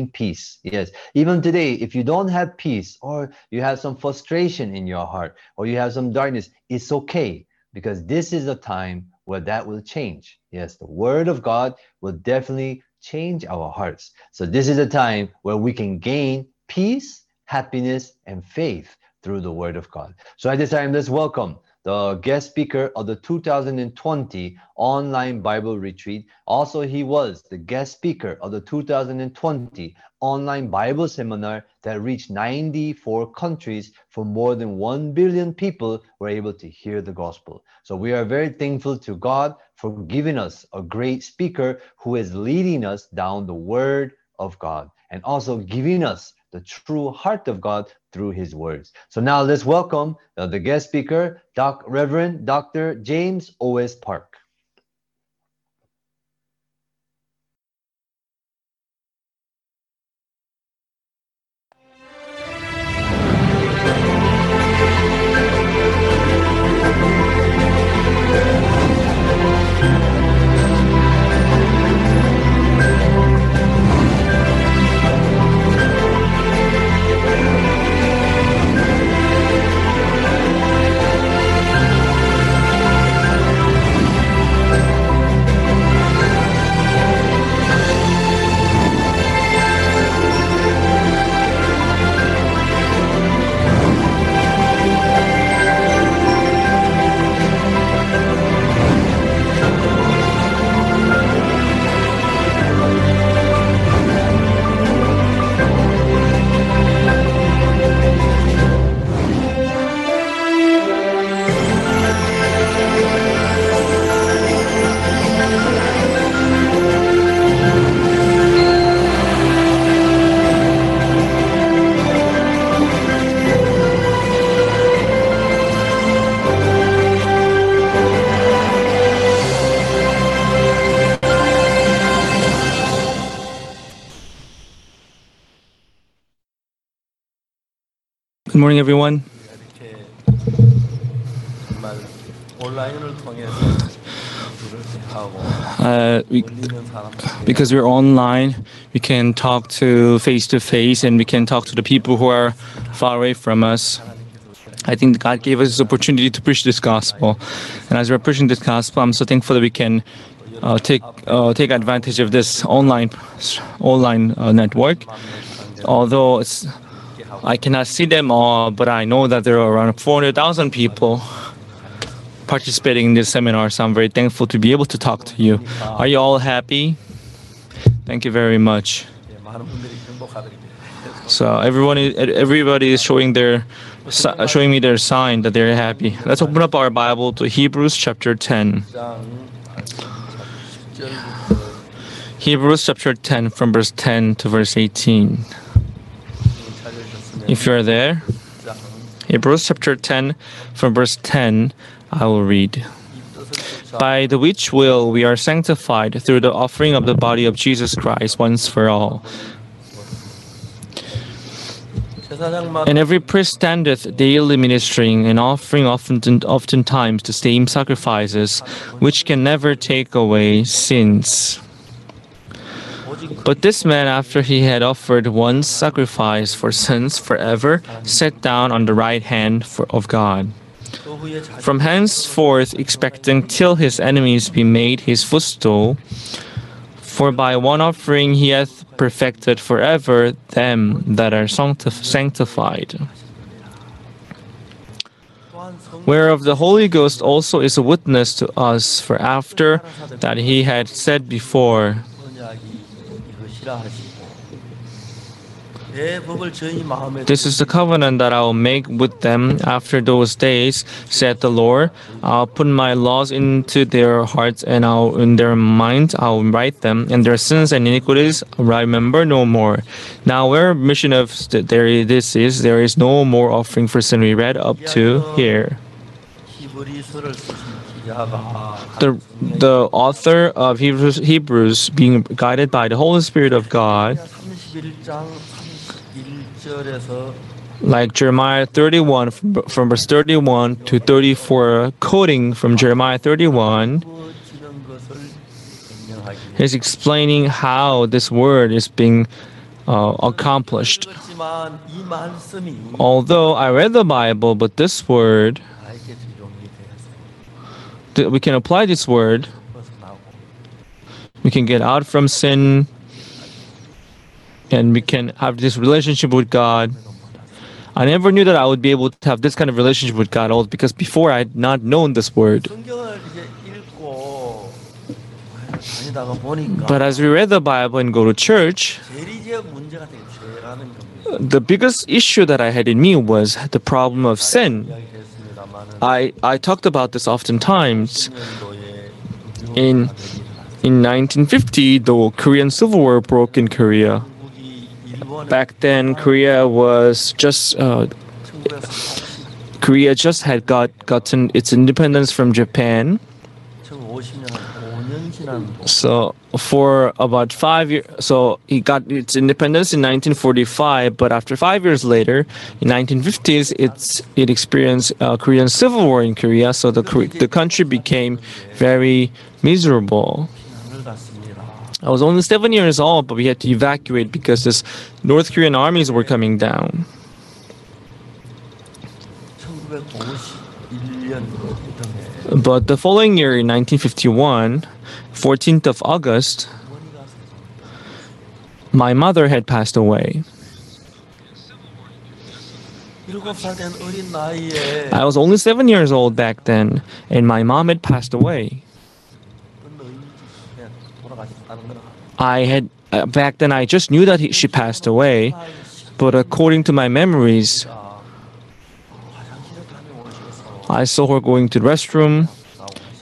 peace. Yes. Even today, if you don't have peace or you have some frustration in your heart or you have some darkness, it's okay because this is a time where that will change. Yes, the word of God will definitely change our hearts. So this is a time where we can gain peace, happiness, and faith through the word of God. So at this time, let's welcome the guest speaker of the 2020 online Bible retreat. Also, he was the guest speaker of the 2020 online Bible seminar that reached 94 countries for more than 1 billion people were able to hear the gospel. So we are very thankful to God for giving us a great speaker who is leading us down the word of God and also giving us the true heart of God through his words. So now let's welcome uh, the guest speaker, Doc, Reverend Dr. James O.S. Park. morning, everyone. Uh, we, because we're online, we can talk to face to face and we can talk to the people who are far away from us. I think God gave us this opportunity to preach this gospel. And as we're preaching this gospel, I'm so thankful that we can uh, take uh, take advantage of this online online uh, network. Although it's I cannot see them all, but I know that there are around 400,000 people participating in this seminar, so I'm very thankful to be able to talk to you. Are you all happy? Thank you very much. So everyone, everybody is showing their, showing me their sign that they're happy. Let's open up our Bible to Hebrews chapter 10. Hebrews chapter 10 from verse 10 to verse 18. If you are there, Hebrews chapter 10, from verse 10, I will read. By the which will we are sanctified through the offering of the body of Jesus Christ once for all. And every priest standeth daily ministering and offering often, oftentimes the same sacrifices, which can never take away sins. But this man, after he had offered one sacrifice for sins forever, sat down on the right hand for, of God. From henceforth, expecting till his enemies be made his footstool, for by one offering he hath perfected forever them that are sanctified. Whereof the Holy Ghost also is a witness to us, for after that he had said before, this is the covenant that I will make with them after those days, said the Lord. I'll put my laws into their hearts, and I'll in their minds I'll write them, and their sins and iniquities I remember no more. Now, where mission of there this is, there is no more offering for sin. We read up to here the the author of Hebrews, Hebrews being guided by the Holy Spirit of God. Like Jeremiah 31 from verse 31 to 34 quoting from Jeremiah 31 he's explaining how this word is being uh, accomplished. Although I read the Bible but this word we can apply this word. We can get out from sin and we can have this relationship with God. I never knew that I would be able to have this kind of relationship with God all because before I had not known this word. But as we read the Bible and go to church, the biggest issue that I had in me was the problem of sin. I, I talked about this oftentimes. In, in 1950, the Korean Civil War broke in Korea. Back then, Korea was just. Uh, Korea just had got gotten its independence from Japan. So for about five years, so he got its independence in 1945, but after five years later, in 1950s, it's it experienced a Korean civil war in Korea. So the the country became very miserable. I was only seven years old, but we had to evacuate because this North Korean armies were coming down. But the following year, in 1951. 14th of August, my mother had passed away. I was only seven years old back then, and my mom had passed away. I had uh, back then I just knew that he, she passed away, but according to my memories, I saw her going to the restroom.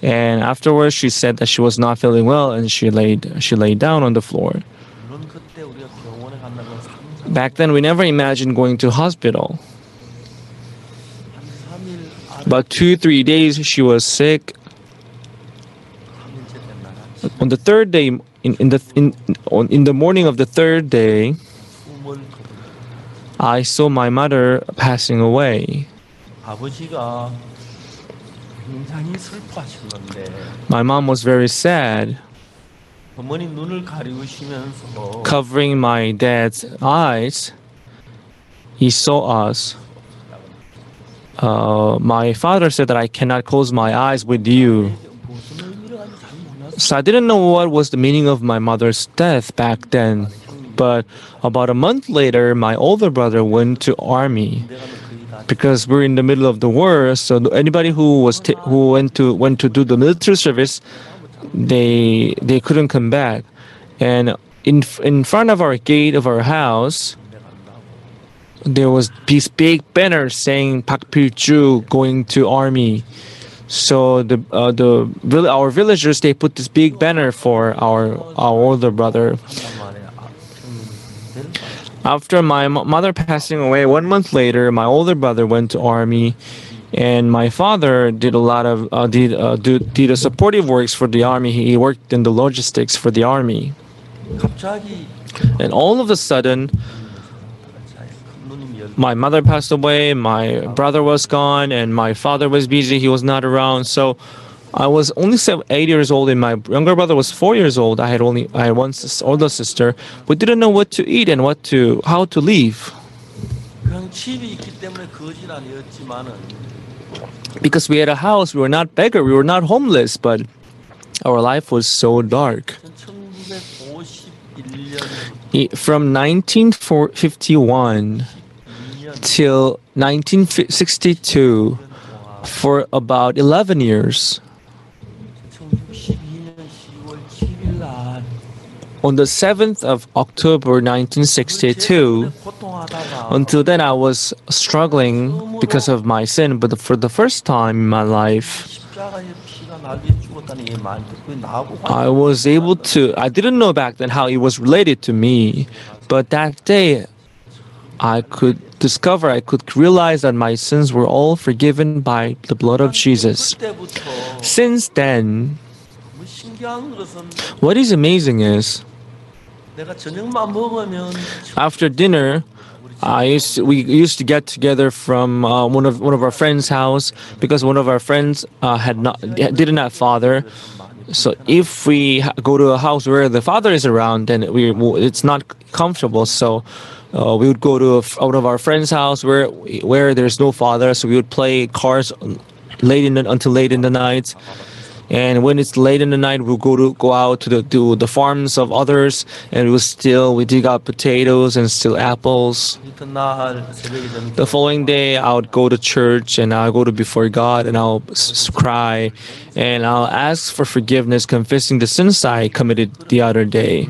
And afterwards, she said that she was not feeling well and she laid, she laid down on the floor. Back then, we never imagined going to hospital. About two, three days, she was sick. On the third day, in, in, the, in, on, in the morning of the third day, I saw my mother passing away. My mom was very sad, covering my dad's eyes. He saw us. Uh, my father said that I cannot close my eyes with you. So I didn't know what was the meaning of my mother's death back then. But about a month later, my older brother went to army because we're in the middle of the war. So anybody who was ta- who went to went to do the military service, they they couldn't come back. And in in front of our gate of our house, there was this big banner saying Park Pil-ju going to army. So the uh, the our villagers they put this big banner for our our older brother. After my mother passing away, one month later, my older brother went to army, and my father did a lot of uh, did uh, do, did a supportive works for the army. He worked in the logistics for the army. And all of a sudden, my mother passed away, my brother was gone, and my father was busy. He was not around, so. I was only seven, eight years old, and my younger brother was four years old. I had only I had one older sister. We didn't know what to eat and what to how to live. Because we had a house, we were not beggar, we were not homeless, but our life was so dark. From 1951 till 1962, for about 11 years, on the 7th of October 1962. Until then, I was struggling because of my sin, but for the first time in my life, I was able to, I didn't know back then how it was related to me, but that day I could discover, I could realize that my sins were all forgiven by the blood of Jesus. Since then, what is amazing is after dinner, I used to, we used to get together from uh, one of one of our friends' house because one of our friends uh, had not didn't have father. So if we go to a house where the father is around, then we it's not comfortable. So uh, we would go to a out of our friend's house where where there's no father. So we would play cards late in the, until late in the night. And when it's late in the night, we'll go to go out to the the farms of others, and we'll steal. We dig out potatoes and steal apples. The following day, I would go to church and I'll go to before God and I'll s- cry, and I'll ask for forgiveness, confessing the sins I committed the other day.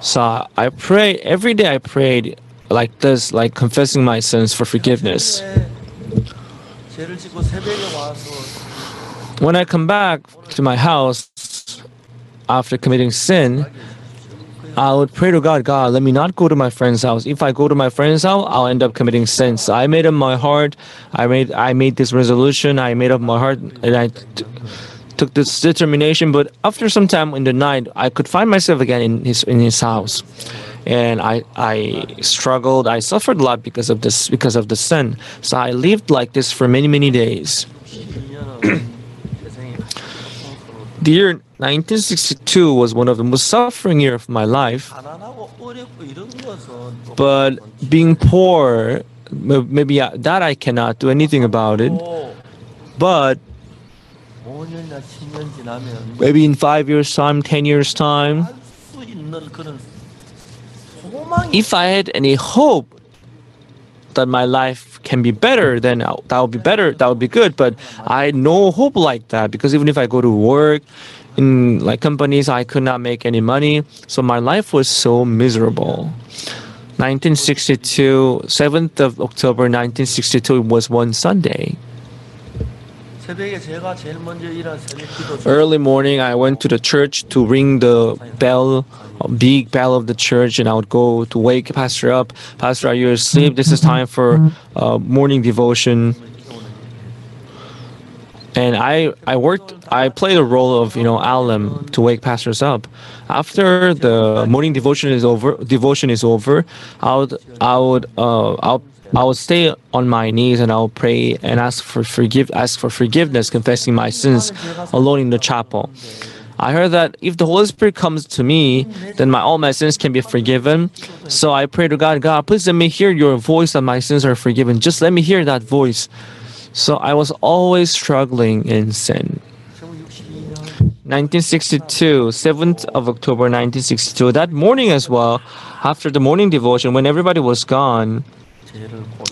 So I pray every day. I prayed like this, like confessing my sins for forgiveness. When I come back to my house after committing sin, I would pray to God, God, let me not go to my friend's house. If I go to my friend's house, I'll end up committing sin. So I made up my heart. I made I made this resolution. I made up my heart, and I t- took this determination. But after some time in the night, I could find myself again in his in his house, and I I struggled. I suffered a lot because of this because of the sin. So I lived like this for many many days. The year 1962 was one of the most suffering year of my life. But being poor, maybe that I cannot do anything about it. But maybe in five years' time, ten years' time, if I had any hope that my life can be better, then that would be better. That would be good. But I had no hope like that because even if I go to work in like companies, I could not make any money. So my life was so miserable. 1962, 7th of October 1962 was one Sunday. Early morning, I went to the church to ring the bell, big bell of the church, and I would go to wake Pastor up. Pastor, are you asleep? This is time for uh, morning devotion. And I, I worked, I played the role of, you know, alarm to wake pastors up. After the morning devotion is over, devotion is over, I would, I would, uh, I'll, I would stay on my knees and I would pray and ask for forgive ask for forgiveness, confessing my sins alone in the chapel. I heard that if the Holy Spirit comes to me, then my all my sins can be forgiven. So I pray to God, God, please let me hear your voice that my sins are forgiven. Just let me hear that voice. So I was always struggling in sin. 1962, 7th of October 1962, that morning as well, after the morning devotion, when everybody was gone,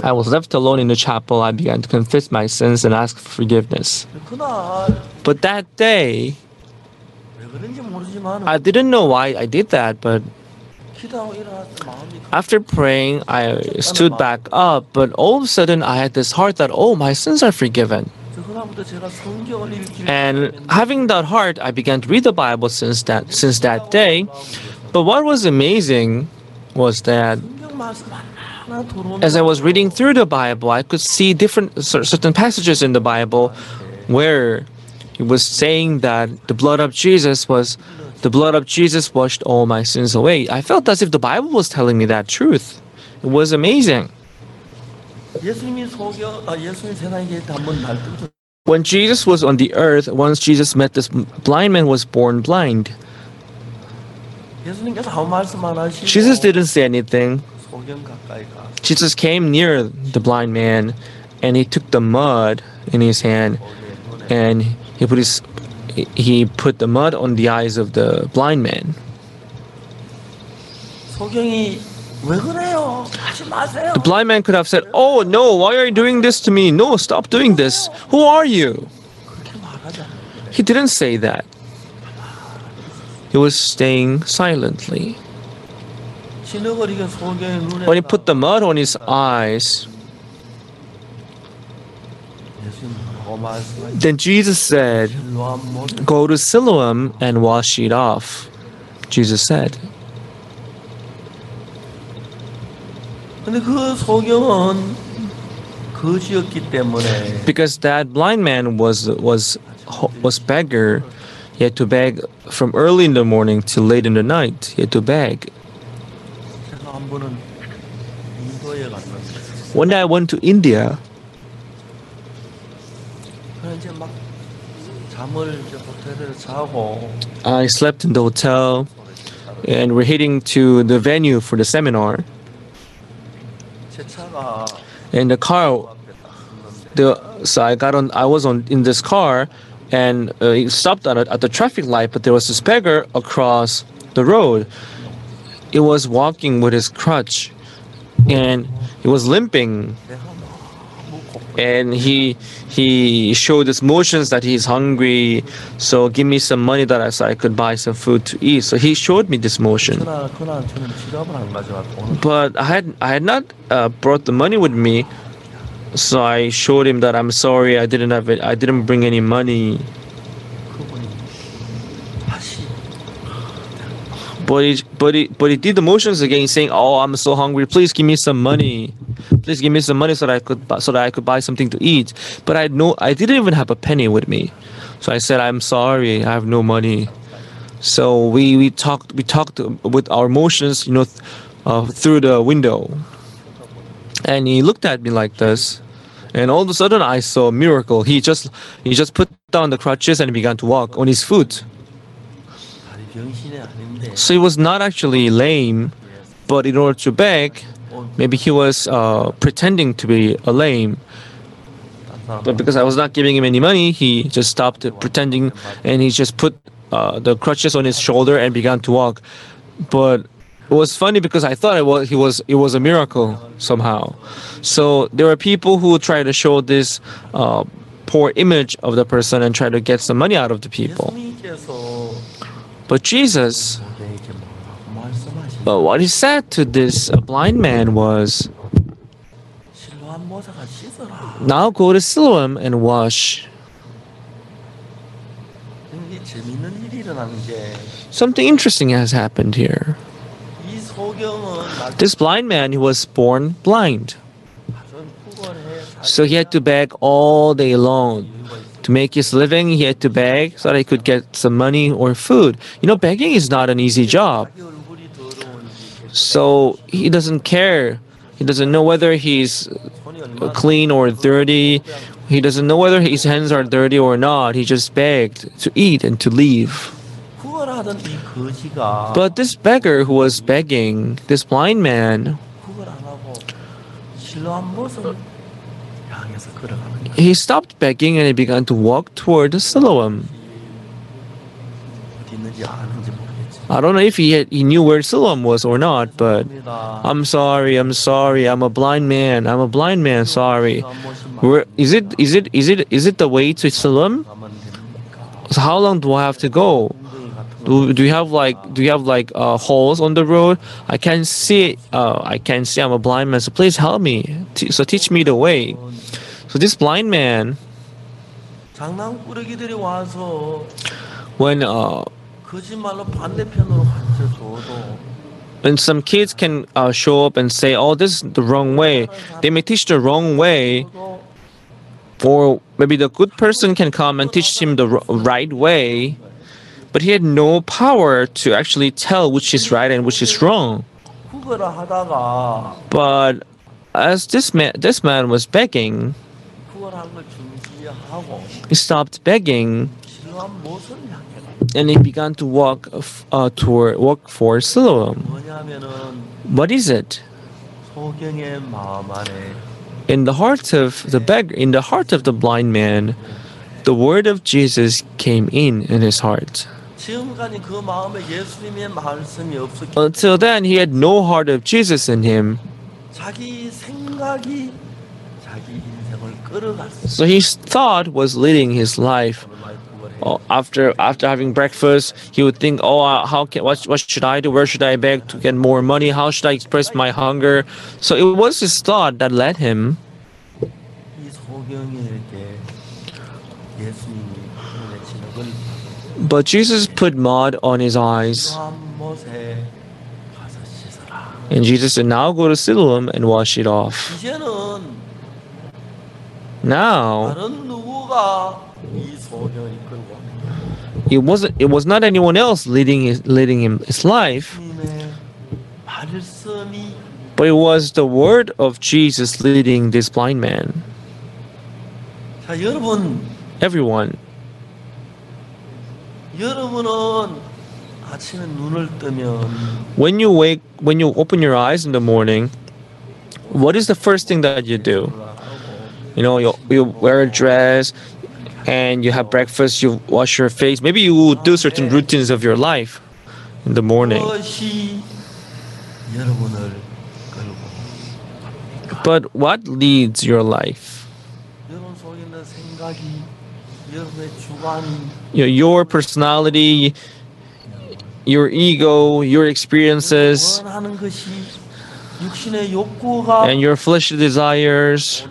I was left alone in the chapel. I began to confess my sins and ask for forgiveness. But that day, I didn't know why I did that, but after praying, I stood back up, but all of a sudden I had this heart that, oh, my sins are forgiven. And having that heart, I began to read the Bible since that, since that day. But what was amazing was that as I was reading through the Bible, I could see different certain passages in the Bible where it was saying that the blood of Jesus was the blood of Jesus washed all my sins away. I felt as if the Bible was telling me that truth. It was amazing. When Jesus was on the earth, once Jesus met this blind man was born blind. Jesus didn't say anything. Jesus came near the blind man and he took the mud in his hand and he put his he put the mud on the eyes of the blind man. The blind man could have said, "Oh no, why are you doing this to me? No, stop doing this. Who are you?" He didn't say that. He was staying silently. When he put the mud on his eyes, then Jesus said, Go to Siloam and wash it off. Jesus said. Because that blind man was was was beggar, he had to beg from early in the morning to late in the night. He had to beg. When I went to India, I slept in the hotel and we're heading to the venue for the seminar. And the car, the, so I got on, I was on in this car and uh, it stopped at, a, at the traffic light, but there was this beggar across the road. He was walking with his crutch and he was limping. And he he showed his motions that he's hungry so give me some money that I, so I could buy some food to eat. So he showed me this motion. But i had i had not uh, brought the money with me so i showed him that i'm sorry i didn't have it i didn't bring any money. But he but he but he did the motions again, saying, "Oh, I'm so hungry. Please give me some money. Please give me some money so that I could buy, so that I could buy something to eat." But I no, I didn't even have a penny with me, so I said, "I'm sorry, I have no money." So we we talked we talked with our motions, you know, uh, through the window, and he looked at me like this, and all of a sudden I saw a miracle. He just he just put down the crutches and began to walk on his foot. So he was not actually lame, but in order to beg, maybe he was uh, pretending to be a lame. But because I was not giving him any money, he just stopped pretending and he just put uh, the crutches on his shoulder and began to walk. But it was funny because I thought it was he was it was a miracle somehow. So there are people who try to show this uh, poor image of the person and try to get some money out of the people. But Jesus, but what he said to this blind man was, Now go to Siloam and wash. Something interesting has happened here. This blind man who was born blind. So he had to beg all day long. To make his living, he had to beg so that he could get some money or food. You know, begging is not an easy job. So he doesn't care. He doesn't know whether he's clean or dirty. He doesn't know whether his hands are dirty or not. He just begged to eat and to leave. But this beggar who was begging, this blind man, he stopped begging and he began to walk toward Siloam. I don't know if he, had, he knew where Siloam was or not, but I'm sorry, I'm sorry, I'm a blind man, I'm a blind man, sorry. Where, is it is it is it is it the way to Siloam? So how long do I have to go? Do, do you have like do you have like uh, holes on the road? I can't see. Uh, I can't see. I'm a blind man. So please help me. T- so teach me the way. So this blind man, when uh, when some kids can uh, show up and say, "Oh, this is the wrong way," they may teach the wrong way, or maybe the good person can come and teach him the right way, but he had no power to actually tell which is right and which is wrong. But as this man, this man was begging. He stopped begging and he began to walk uh, toward walk for Siloam. What is it? In the heart of the beggar, in the heart of the blind man, the word of Jesus came in in his heart. Until then, he had no heart of Jesus in him. So his thought was leading his life. Oh, after after having breakfast, he would think, "Oh, uh, how can what what should I do? Where should I beg to get more money? How should I express my hunger?" So it was his thought that led him. But Jesus put mud on his eyes. And Jesus said, Now go to Siloam and wash it off. No. It wasn't. It was not anyone else leading his, leading him his life. But it was the word of Jesus leading this blind man. Everyone. When you wake, when you open your eyes in the morning, what is the first thing that you do? You know, you you wear a dress, and you have breakfast. You wash your face. Maybe you do certain routines of your life in the morning. But what leads your life? You know, your personality, your ego, your experiences, and your fleshly desires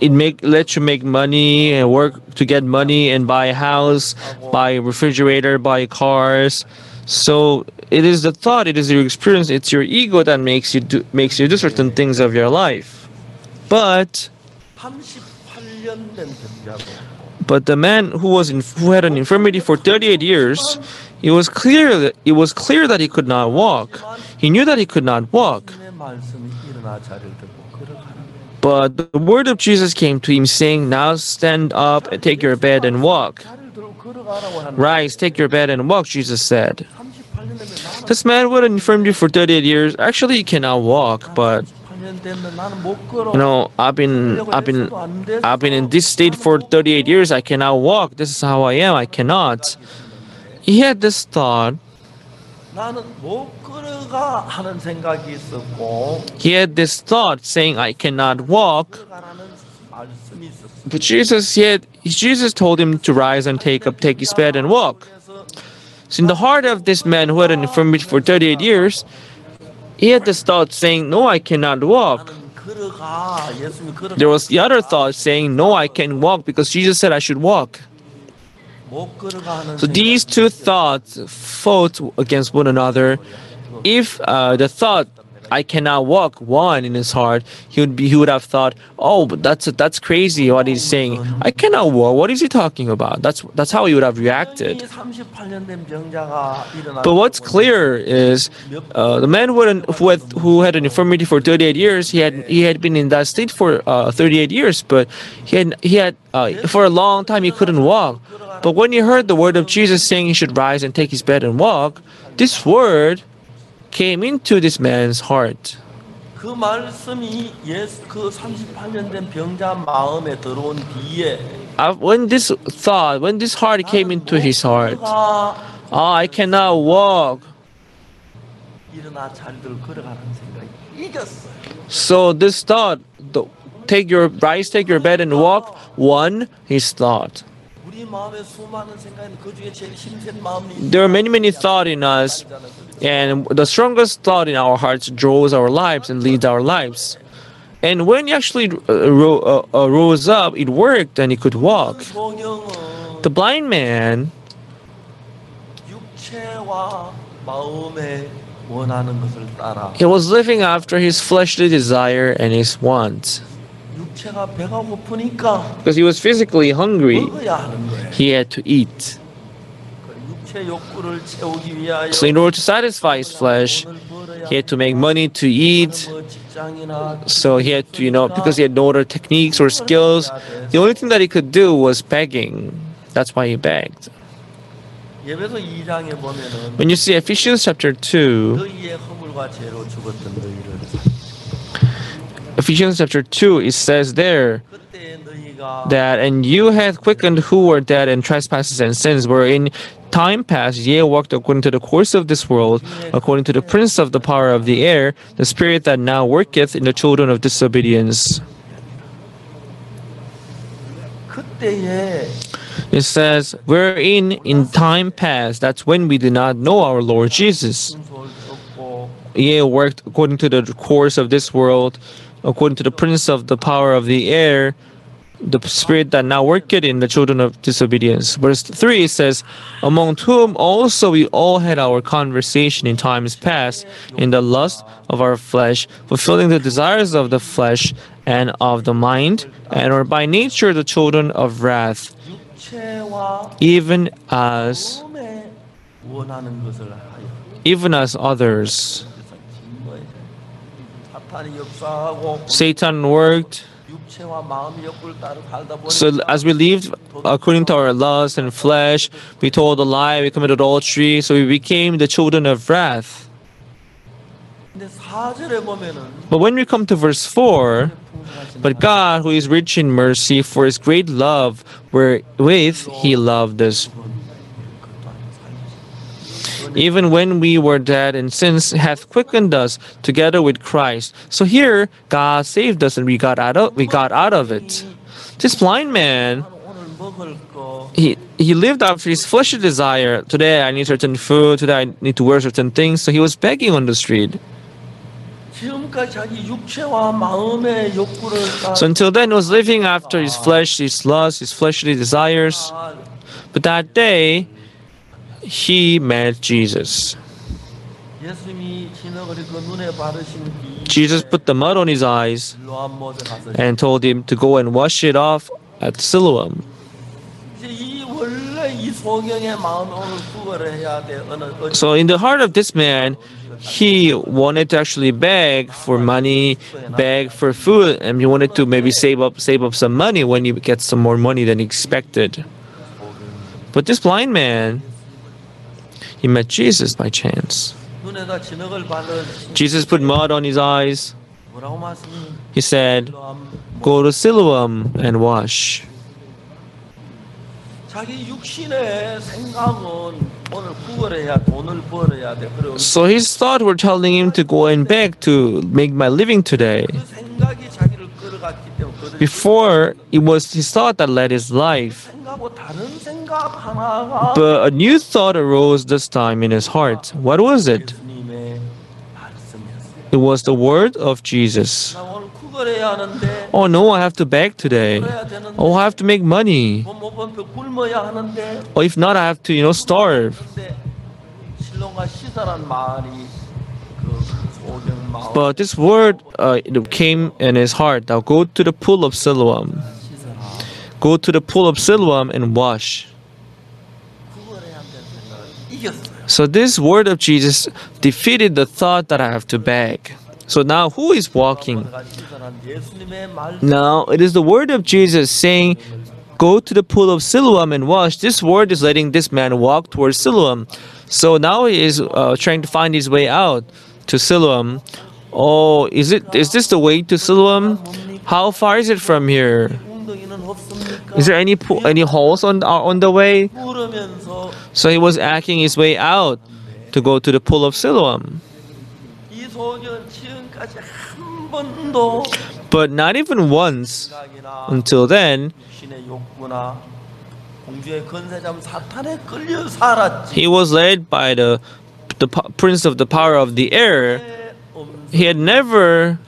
it make lets you make money and work to get money and buy a house, buy a refrigerator, buy cars. So it is the thought, it is your experience, it's your ego that makes you do makes you do certain things of your life. But but the man who was in, who had an infirmity for 38 years, it was clear that it was clear that he could not walk. He knew that he could not walk. But the word of Jesus came to him, saying, Now stand up, and take your bed, and walk. Rise, take your bed, and walk, Jesus said. This man would have informed you for 38 years actually he cannot walk, but you know, I've been, I've been, I've been in this state for 38 years. I cannot walk. This is how I am. I cannot. He had this thought, he had this thought saying, I cannot walk. But Jesus yet Jesus told him to rise and take up take his bed and walk. So in the heart of this man who had an infirmity for 38 years, he had this thought saying, No, I cannot walk. There was the other thought saying, No, I can walk because Jesus said I should walk. So these two thoughts fought against one another. If uh, the thought I cannot walk one in his heart, he would be he would have thought, oh, but that's that's crazy what he's saying. I cannot walk. What is he talking about? That's that's how he would have reacted. But what's clear is uh, the man who had, who had an infirmity for 38 years, he had he had been in that state for uh, 38 years, but he had he had uh, for a long time he couldn't walk. But when he heard the word of Jesus saying he should rise and take his bed and walk, this word came into this man's heart. 그 말씀이 예수 그 38년 된 병자 마음에 들어온 뒤에 Uh, when this thought, when this heart came into his heart, 가 oh, I cannot walk. 일어나 자리들 걸어가는 생각이 이겼어요. So this thought, the, take your rise, take your bed and walk, won his thought. There are many, many thoughts in us, and the strongest thought in our hearts draws our lives and leads our lives. And when he actually uh, uh, uh, rose up, it worked and he could walk. The blind man he was living after his fleshly desire and his wants. Because he was physically hungry, he had to eat. So, in order to satisfy his flesh, he had to make money to eat. So, he had to, you know, because he had no other techniques or skills, the only thing that he could do was begging. That's why he begged. When you see Ephesians chapter 2, Ephesians chapter 2, it says there that, and you had quickened who were dead in trespasses and sins, wherein time past ye walked according to the course of this world, according to the prince of the power of the air, the spirit that now worketh in the children of disobedience. It says, wherein in time past, that's when we did not know our Lord Jesus. Ye worked according to the course of this world, according to the prince of the power of the air, the spirit that now worketh in the children of disobedience. Verse 3 says, Among whom also we all had our conversation in times past, in the lust of our flesh, fulfilling the desires of the flesh and of the mind, and are by nature the children of wrath, even as even as others. Satan worked. So as we lived according to our lust and flesh, we told a lie, we committed adultery, so we became the children of wrath. But when we come to verse 4, but God, who is rich in mercy, for his great love wherewith he loved us, even when we were dead and sins, hath quickened us together with Christ. So here, God saved us and we got out of, we got out of it. This blind man, he, he lived after his fleshly desire. Today I need certain food, today I need to wear certain things. So he was begging on the street. So until then, he was living after his flesh, his lusts, his fleshly desires. But that day, he met Jesus. Jesus put the mud on his eyes and told him to go and wash it off at Siloam. So, in the heart of this man, he wanted to actually beg for money, beg for food, and he wanted to maybe save up, save up some money when he gets some more money than he expected. But this blind man, he met Jesus by chance. Jesus put mud on his eyes. He said, Go to Siloam and wash. So his thoughts were telling him to go and beg to make my living today. Before, it was his thought that led his life. But a new thought arose this time in his heart. What was it? It was the word of Jesus. Oh no, I have to beg today. Oh, I have to make money. Or if not, I have to, you know, starve. But this word uh, came in his heart. Now go to the pool of Siloam. Go to the pool of Siloam and wash. So this word of Jesus defeated the thought that I have to beg. So now who is walking? Now it is the word of Jesus saying, Go to the pool of Siloam and wash. This word is letting this man walk towards Siloam. So now he is uh, trying to find his way out to Siloam. Oh, is it is this the way to Siloam? How far is it from here? Is there any any holes on uh, on the way? So he was acting his way out to go to the pool of Siloam. But not even once until then, he was led by the the prince of the power of the air. He had never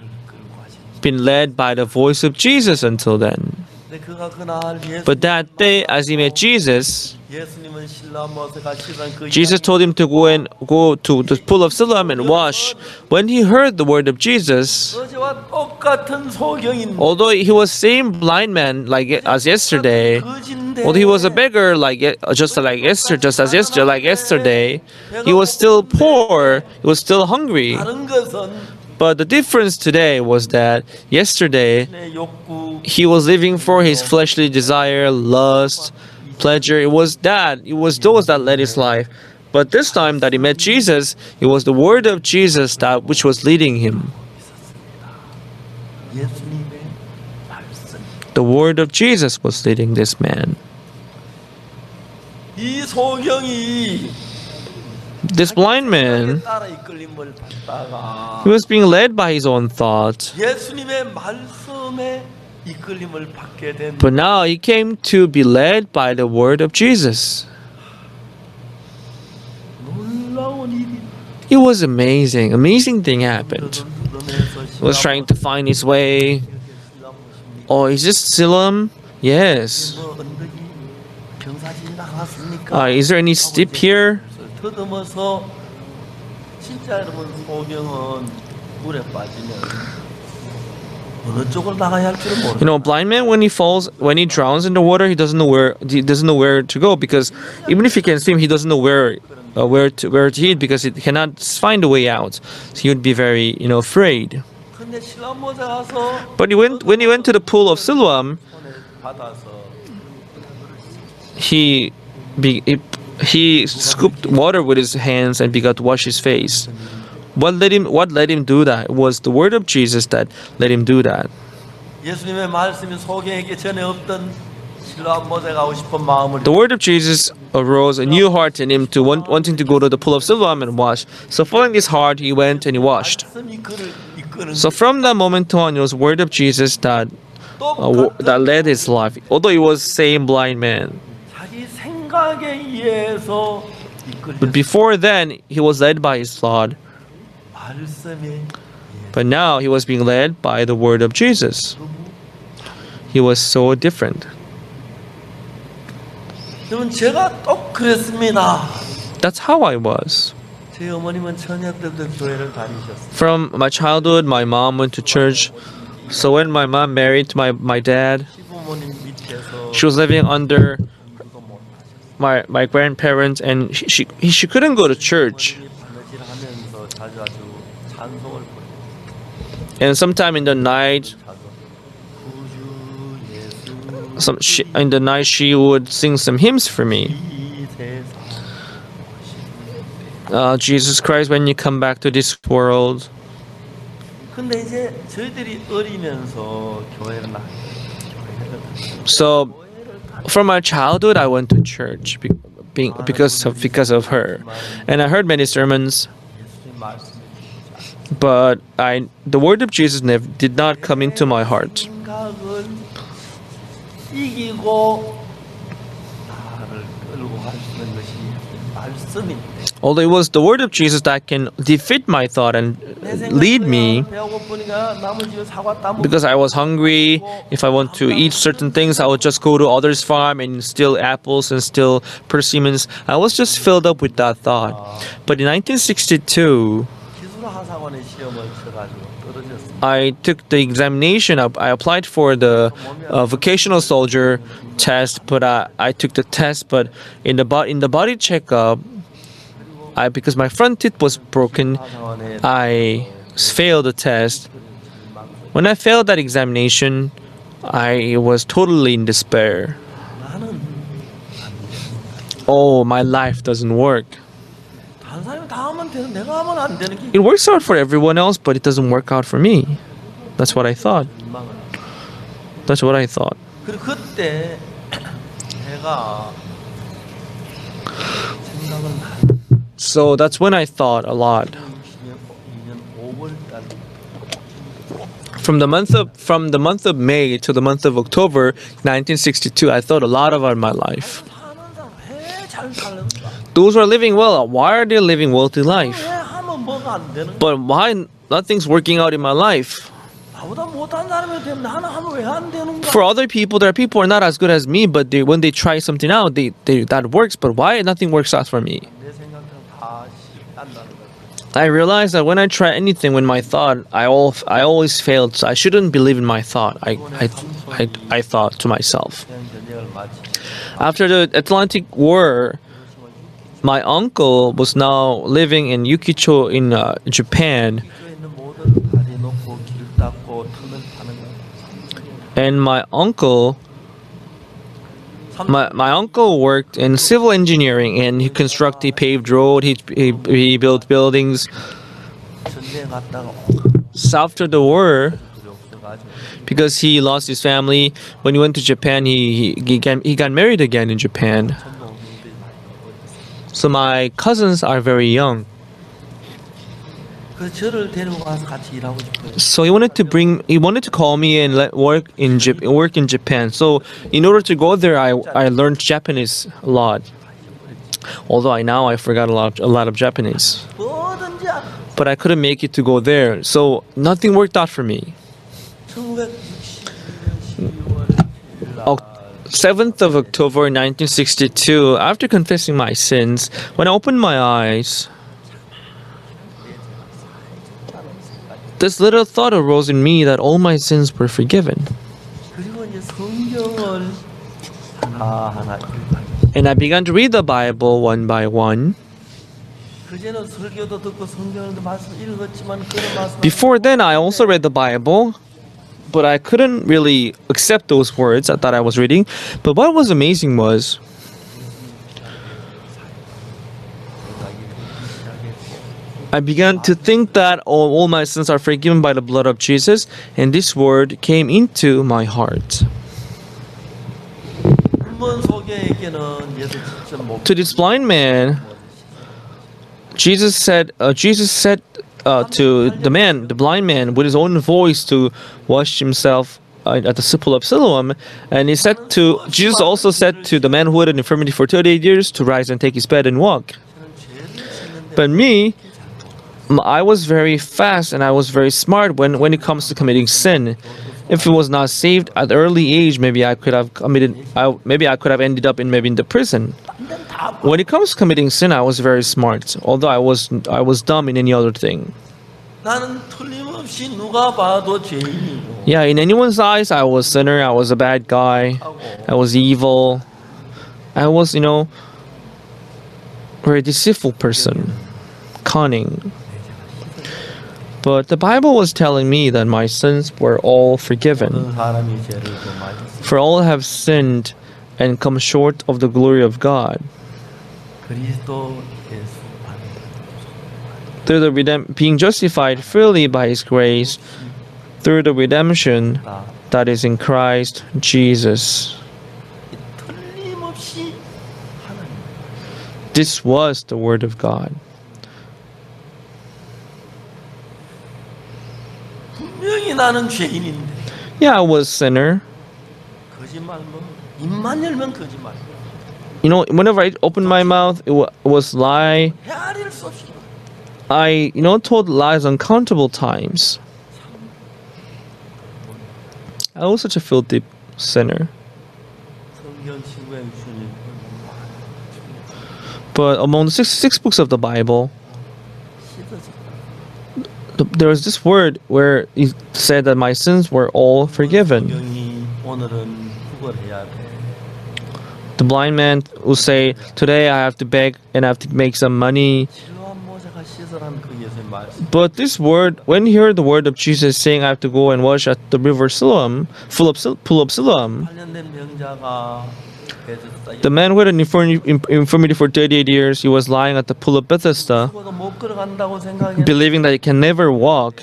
been led by the voice of Jesus until then. But that day, as he met Jesus, Jesus told him to go and go to the pool of Siloam and wash. When he heard the word of Jesus, although he was same blind man like as yesterday, although he was a beggar like just like yesterday, just as yesterday, like yesterday, he was still poor. He was still hungry. But the difference today was that yesterday he was living for his fleshly desire, lust, pleasure. It was that, it was those that led his life. But this time that he met Jesus, it was the word of Jesus that which was leading him. The word of Jesus was leading this man. This blind man, he was being led by his own thought. But now he came to be led by the word of Jesus. It was amazing. Amazing thing happened. He was trying to find his way. Oh, is this Siloam? Yes. Uh, is there any steep here? 더듬어서 진짜 여러분 소경은 물에 빠지면 어느 쪽을 나가야 할 줄을 You 모르는 know, a blind man when he falls, when he drowns in the water, he doesn't know where he doesn't know where to go because even if he can swim, he doesn't know where uh, where to where to head because he cannot find a way out. So he would be very you know afraid. 근데 근데 실람 모자 가서 But he went, when he went to the pool of Siloam, 손에 받아서 he, be, he, he scooped water with his hands and began to wash his face. What let him what let him do that? It was the word of Jesus that let him do that. The word of Jesus arose a new heart in him to want, wanting to go to the pool of Siloam and wash. So following his heart, he went and he washed. So from that moment on, it was word of Jesus that uh, that led his life. Although he was same blind man. But before then, he was led by his thought. But now he was being led by the word of Jesus. He was so different. That's how I was. From my childhood, my mom went to church. So when my mom married my, my dad, she was living under my, my grandparents, and she, she, she couldn't go to church. And sometime in the night, some she, in the night she would sing some hymns for me. Uh, Jesus Christ, when you come back to this world. So from my childhood, I went to church because of because of her, and I heard many sermons. But I, the word of Jesus never, did not come into my heart. Although it was the word of Jesus that can defeat my thought and lead me, because I was hungry, if I want to eat certain things, I would just go to others' farm and steal apples and steal persimmons. I was just filled up with that thought. But in 1962, I took the examination. I, I applied for the uh, vocational soldier test, but I, I took the test. But in the in the body checkup, I because my front teeth was broken, I failed the test. When I failed that examination, I was totally in despair. Oh, my life doesn't work. It works out for everyone else, but it doesn't work out for me. That's what I thought. That's what I thought. So that's when I thought a lot. From the month of from the month of May to the month of October 1962, I thought a lot about my life. Those who are living well, why are they living wealthy life? But why nothing's working out in my life? For other people, there are people who are not as good as me, but they, when they try something out, they, they, that works. But why nothing works out for me? I realized that when I try anything, when my thought, I all, I always failed. So I shouldn't believe in my thought. I, I, I, I thought to myself. After the Atlantic War, my uncle was now living in Yukicho in uh, Japan. And my uncle my, my uncle worked in civil engineering and he constructed paved road, he, he, he built buildings. So after the war, because he lost his family. When he went to Japan, he, he, he, got, he got married again in Japan. So my cousins are very young. So he wanted to bring, he wanted to call me and let work in Jap- work in Japan. So in order to go there, I, I learned Japanese a lot. Although I now I forgot a lot a lot of Japanese, but I couldn't make it to go there. So nothing worked out for me. 7th of October 1962, after confessing my sins, when I opened my eyes, this little thought arose in me that all my sins were forgiven. And I began to read the Bible one by one. Before then, I also read the Bible but I couldn't really accept those words I thought I was reading. But what was amazing was I began to think that all, all, my sins are forgiven by the blood of Jesus, and this word came into my heart. To this blind man, Jesus said, uh, Jesus said uh, to the man, the blind man, with his own voice to wash himself uh, at the pool of Siloam, and he said to Jesus also said to the man who had an infirmity for 38 years to rise and take his bed and walk. But me, I was very fast and I was very smart when when it comes to committing sin. If it was not saved at early age, maybe I could have committed. I, maybe I could have ended up in maybe in the prison when it comes to committing sin, I was very smart, although I was I was dumb in any other thing. Yeah, in anyone's eyes, I was sinner. I was a bad guy. I was evil. I was, you know, very deceitful person, cunning. But the Bible was telling me that my sins were all forgiven. For all have sinned and come short of the glory of God. Through the being justified freely by His grace, through the redemption that is in Christ Jesus. This was the Word of God. Yeah, I was a sinner you know, whenever I opened my mouth, it, w- was lie. I, you know, told lies uncountable times. I was such a filthy sinner. But among the six, six books of the Bible, there was this word where it said that my sins were all forgiven. The blind man will say, Today I have to beg and I have to make some money. But this word, when you hear the word of Jesus saying, I have to go and wash at the river Siloam, full of, full of Siloam, the man who had an infirmity for 38 years, he was lying at the pool of Bethesda, believing that he can never walk.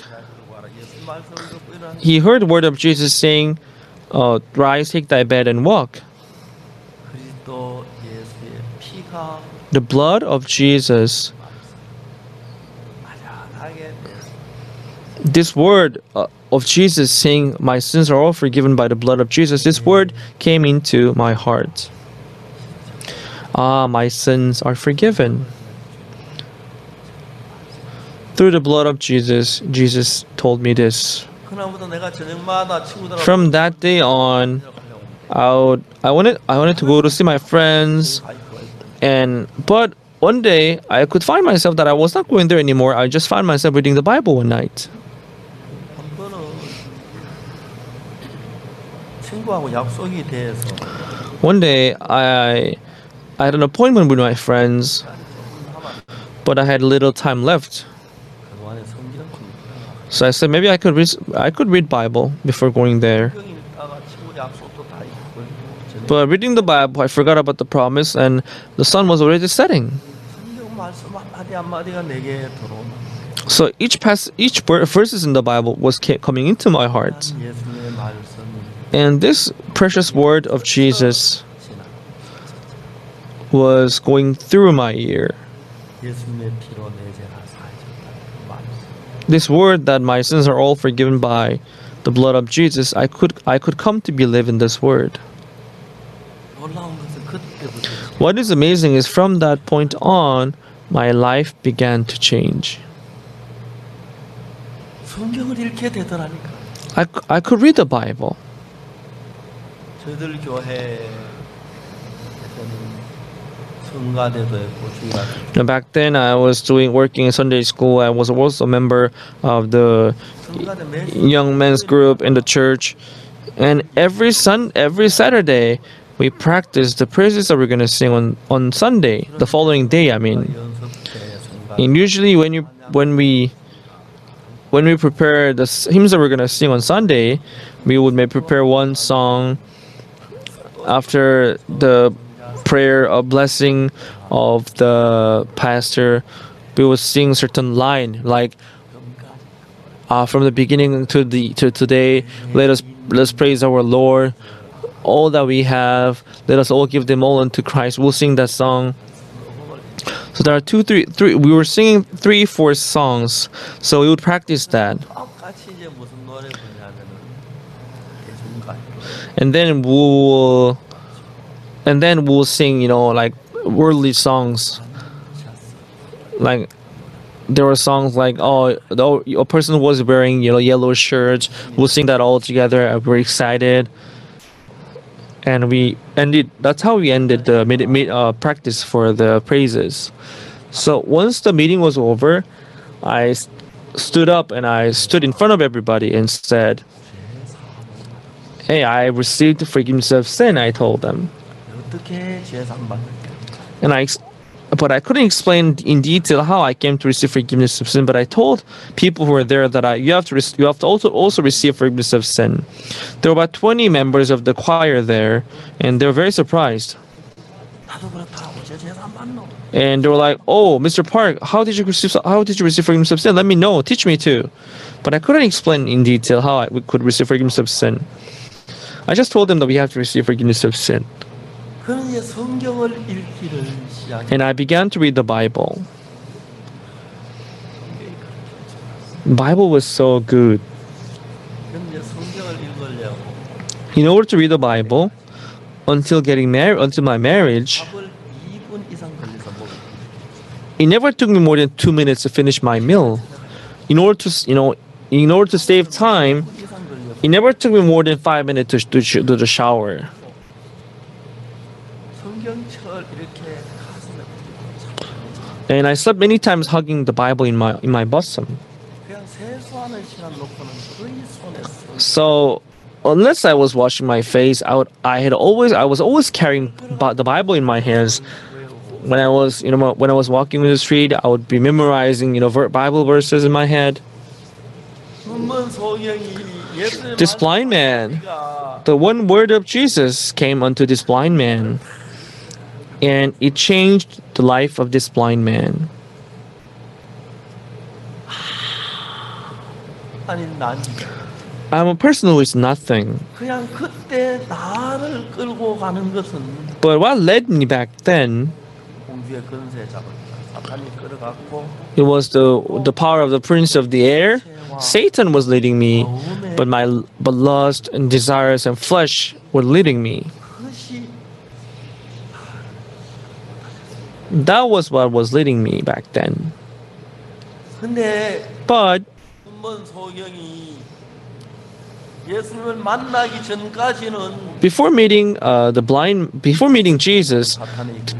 He heard the word of Jesus saying, uh, Rise, take thy bed, and walk. the blood of Jesus. This word uh, of Jesus saying, My sins are all forgiven by the blood of Jesus, this word came into my heart. Ah, my sins are forgiven. Through the blood of Jesus, Jesus told me this. From that day on, I, would, I wanted I wanted to go to see my friends. And but one day I could find myself that I was not going there anymore. I just found myself reading the Bible one night. One day I I had an appointment with my friends, but I had little time left. So I said maybe I could read I could read Bible before going there. But reading the Bible, I forgot about the promise, and the sun was already setting. So each pass, each verses in the Bible was coming into my heart, and this precious word of Jesus was going through my ear. This word that my sins are all forgiven by the blood of Jesus, I could I could come to believe in this word. What is amazing is from that point on, my life began to change. I, I could read the Bible. Now back then, I was doing working in Sunday school. I was also a member of the young men's group in the church, and every sun every Saturday, we practice the praises that we're going to sing on, on Sunday, the following day, I mean. And usually when you when we when we prepare the hymns that we're going to sing on Sunday, we would may prepare one song after the prayer or blessing of the pastor. We would sing certain line like uh, from the beginning to the to today. Let us let's praise our Lord all that we have. Let us all give them all unto Christ. We'll sing that song. So there are two, three, three. We were singing three, four songs. So we would practice that. And then we'll, and then we'll sing, you know, like worldly songs. Like there were songs like oh the, a person was wearing you know yellow shirt we'll sing that all together we're excited and we ended. That's how we ended the mid, mid uh, practice for the praises. So once the meeting was over, I st- stood up and I stood in front of everybody and said, "Hey, I received the forgiveness of sin." I told them, and I but I couldn't explain in detail how I came to receive forgiveness of sin. But I told people who were there that I you have to re- you have to also also receive forgiveness of sin. There were about twenty members of the choir there, and they were very surprised. And they were like, "Oh, Mr. Park, how did you receive how did you receive forgiveness of sin? Let me know. Teach me too." But I couldn't explain in detail how I could receive forgiveness of sin. I just told them that we have to receive forgiveness of sin and I began to read the Bible. Bible was so good. In order to read the Bible, until getting married, until my marriage, it never took me more than two minutes to finish my meal. In order to, you know, in order to save time, it never took me more than five minutes to, do the shower. And I slept many times hugging the Bible in my in my bosom. So unless I was washing my face, I would, I had always I was always carrying the Bible in my hands. When I was you know when I was walking in the street, I would be memorizing you know Bible verses in my head. This blind man, the one word of Jesus came unto this blind man and it changed the life of this blind man. 아니 난 I'm a person who is nothing. 그냥 그때 나를 끌고 가는 것은 But what led me back then, 공주의 건세 잡았다 사탄이 끌어갔고 it was the the power of the prince of the air. Satan was leading me, but my but lust and desires and flesh were leading me. that was what was leading me back then. But before meeting uh, the blind, before meeting Jesus,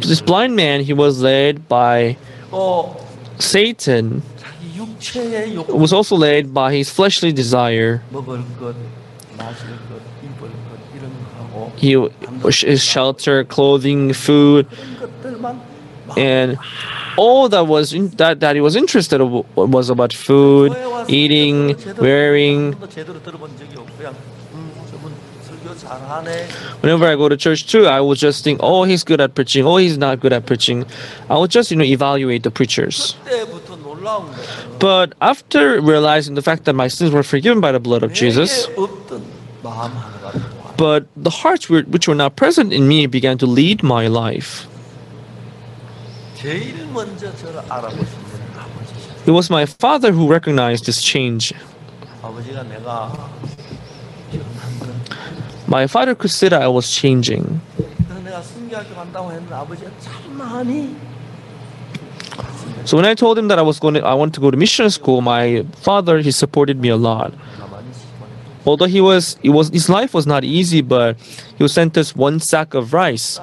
this blind man he was led by Satan. Was also led by his fleshly desire. He his shelter, clothing, food, and all that was in, that that he was interested in was about food, eating, wearing. Whenever I go to church too, I will just think, oh, he's good at preaching, oh, he's not good at preaching. I will just, you know, evaluate the preachers. But after realizing the fact that my sins were forgiven by the blood of Jesus, but the hearts which were not present in me began to lead my life. It was my father who recognized this change. My father could see that I was changing. So when I told him that I was going to, I want to go to mission school, my father he supported me a lot. Although he was, it was his life was not easy, but he sent us one sack of rice.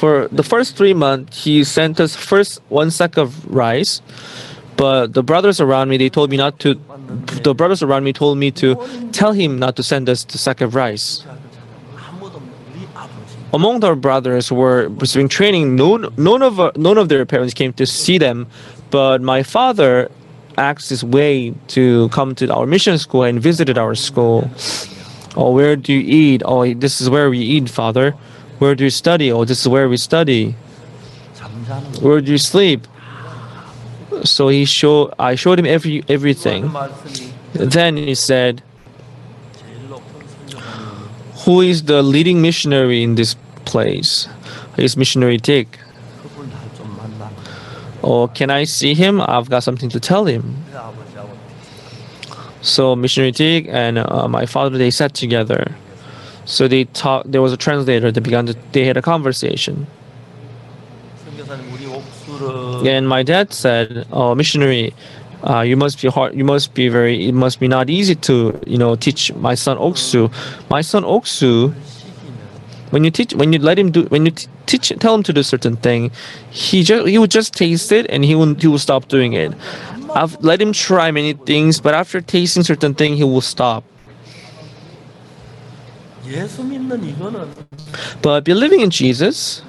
for the first three months, he sent us first one sack of rice. But the brothers around me, they told me not to. The brothers around me told me to tell him not to send us the sack of rice. Among their brothers were receiving training. None, none of none of their parents came to see them, but my father asked his way to come to our mission school and visited our school. Oh, where do you eat? Oh, this is where we eat, father. Where do you study? Oh, this is where we study. Where do you sleep? So he show I showed him every everything. Then he said, "Who is the leading missionary in this place? Is missionary Dick? Or oh, can I see him? I've got something to tell him." So missionary Dick and uh, my father they sat together. So they talk. There was a translator. They began. To, they had a conversation. And my dad said, "Oh, missionary, uh, you must be hard. You must be very. It must be not easy to you know teach my son Oksu. My son Oksu." When you teach, when you let him do, when you teach, tell him to do certain thing, he just he would just taste it and he would he will stop doing it. I've let him try many things, but after tasting certain thing, he will stop. But believing in Jesus,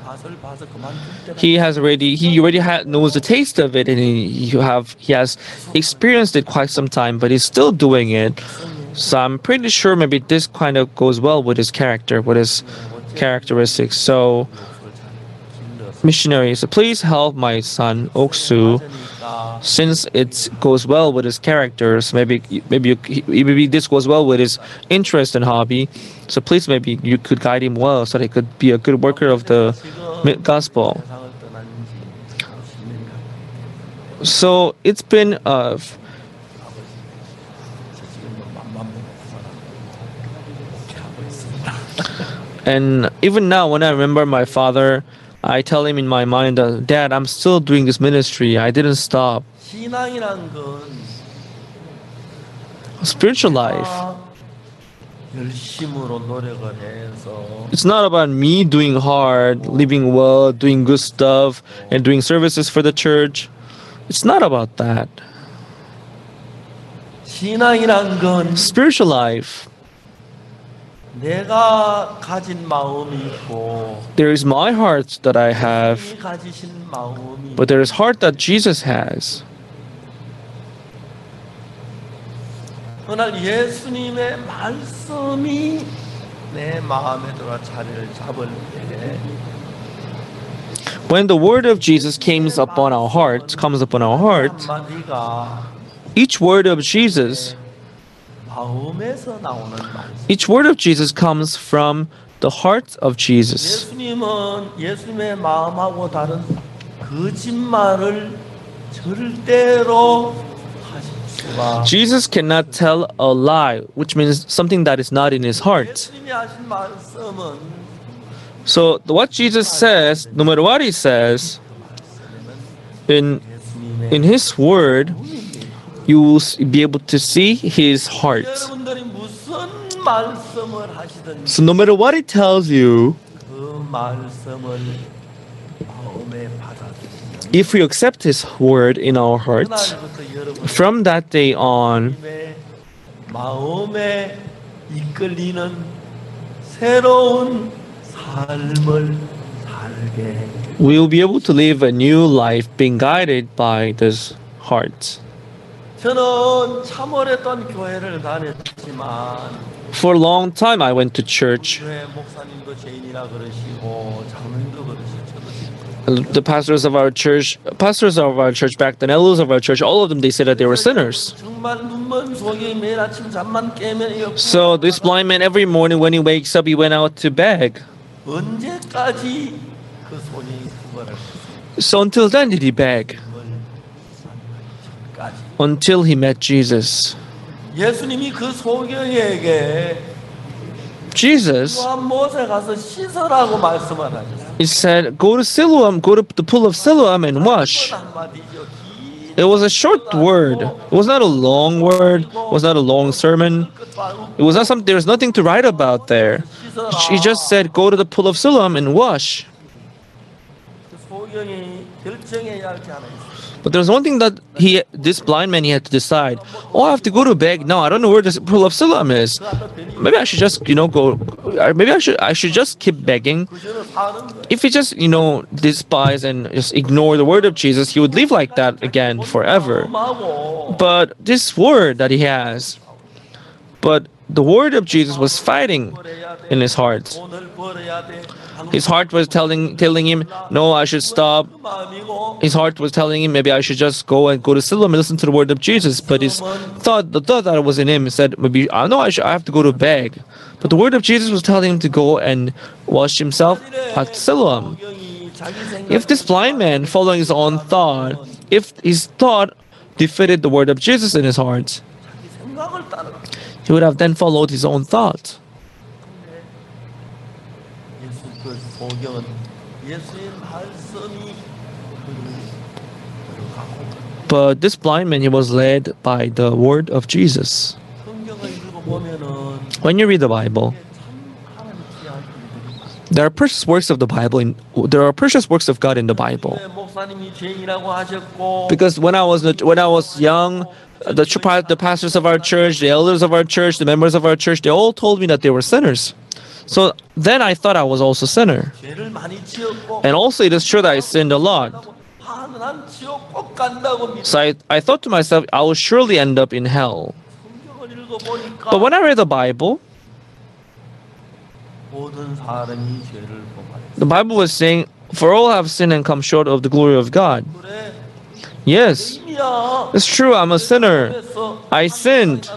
he has already he already had knows the taste of it, and he, he have he has experienced it quite some time, but he's still doing it. So I'm pretty sure maybe this kind of goes well with his character, with his characteristics. So missionaries, please help my son Oksu, since it goes well with his characters. Maybe, maybe, you, maybe this goes well with his interest and hobby. So please, maybe you could guide him well, so that he could be a good worker of the gospel. So it's been. Uh, and even now, when I remember my father I tell him in my mind, Dad, I'm still doing this ministry. I didn't stop. Spiritual life. It's not about me doing hard, living well, doing good stuff, and doing services for the church. It's not about that. Spiritual life 내가 가진 마음이 있고 There is my heart that I have, 이 가지신 마음이 but there is heart that Jesus has. 그날 예수님의 말씀이 내 마음에 들어 자리를 잡을 때 When the word of Jesus comes upon our heart, comes upon our heart, 한마디가 each word of Jesus each word of Jesus comes from the heart of Jesus. Jesus cannot tell a lie, which means something that is not in his heart. So, what Jesus says, no matter what he says, in, in his word, you will be able to see his heart. So, no matter what he tells you, if we accept his word in our hearts, from that day on, we will be able to live a new life being guided by this heart. 저는 참 오랫동안 교회를 다녔지만 For a long time, I went to church. 교회 목사님도 죄인이라 그러시고 장로님도 그러시고 저도 그렇고 the pastors of our church, pastors of our church back then, elders of our church, all of them, they said that they were sinners. 정말 눈먼 속에 매일 아침 잠만 깨면 이 So this blind man, every morning when he wakes up, he went out to beg. 언제까지 그 손이 그거를 So until then, did he beg? until he met Jesus. Jesus, he said, Go to Siloam, go to the pool of Siloam and wash. It was a short word. It was not a long word. It was not a long sermon. It was not something, there was nothing to write about there. He just said, Go to the pool of Siloam and wash. But there's one thing that he, this blind man, he had to decide. Oh, I have to go to Beg. No, I don't know where this pool of Siloam is. Maybe I should just, you know, go. Maybe I should, I should just keep begging. If he just, you know, despise and just ignore the word of Jesus, he would live like that again forever. But this word that he has, but the word of Jesus was fighting in his heart. His heart was telling telling him, no, I should stop. His heart was telling him, maybe I should just go and go to Siloam and listen to the word of Jesus. But his thought, the thought that was in him, said, maybe I know I should, I have to go to beg. But the word of Jesus was telling him to go and wash himself at Siloam. If this blind man, following his own thought, if his thought defeated the word of Jesus in his heart, he would have then followed his own thought. 그 소경은 예수의 말씀이 그를 갖고 But this blind man, he was led by the word of Jesus. 성경을 읽어보면은 When you read the Bible, 참 하나님 귀한 일들이 많아요. there are precious works of the Bible in there are precious works of God in the Bible. 네, 목사님이 죄인이라고 하셨고 Because when I was when I was young, the tr- the pastors of our church, the elders of our church, the members of our church, they all told me that they were sinners. So then I thought I was also a sinner. And also it is true that I sinned a lot. So I, I thought to myself, I will surely end up in hell. But when I read the Bible, the Bible was saying, For all have sinned and come short of the glory of God. Yes, it's true. I'm a sinner. I sinned.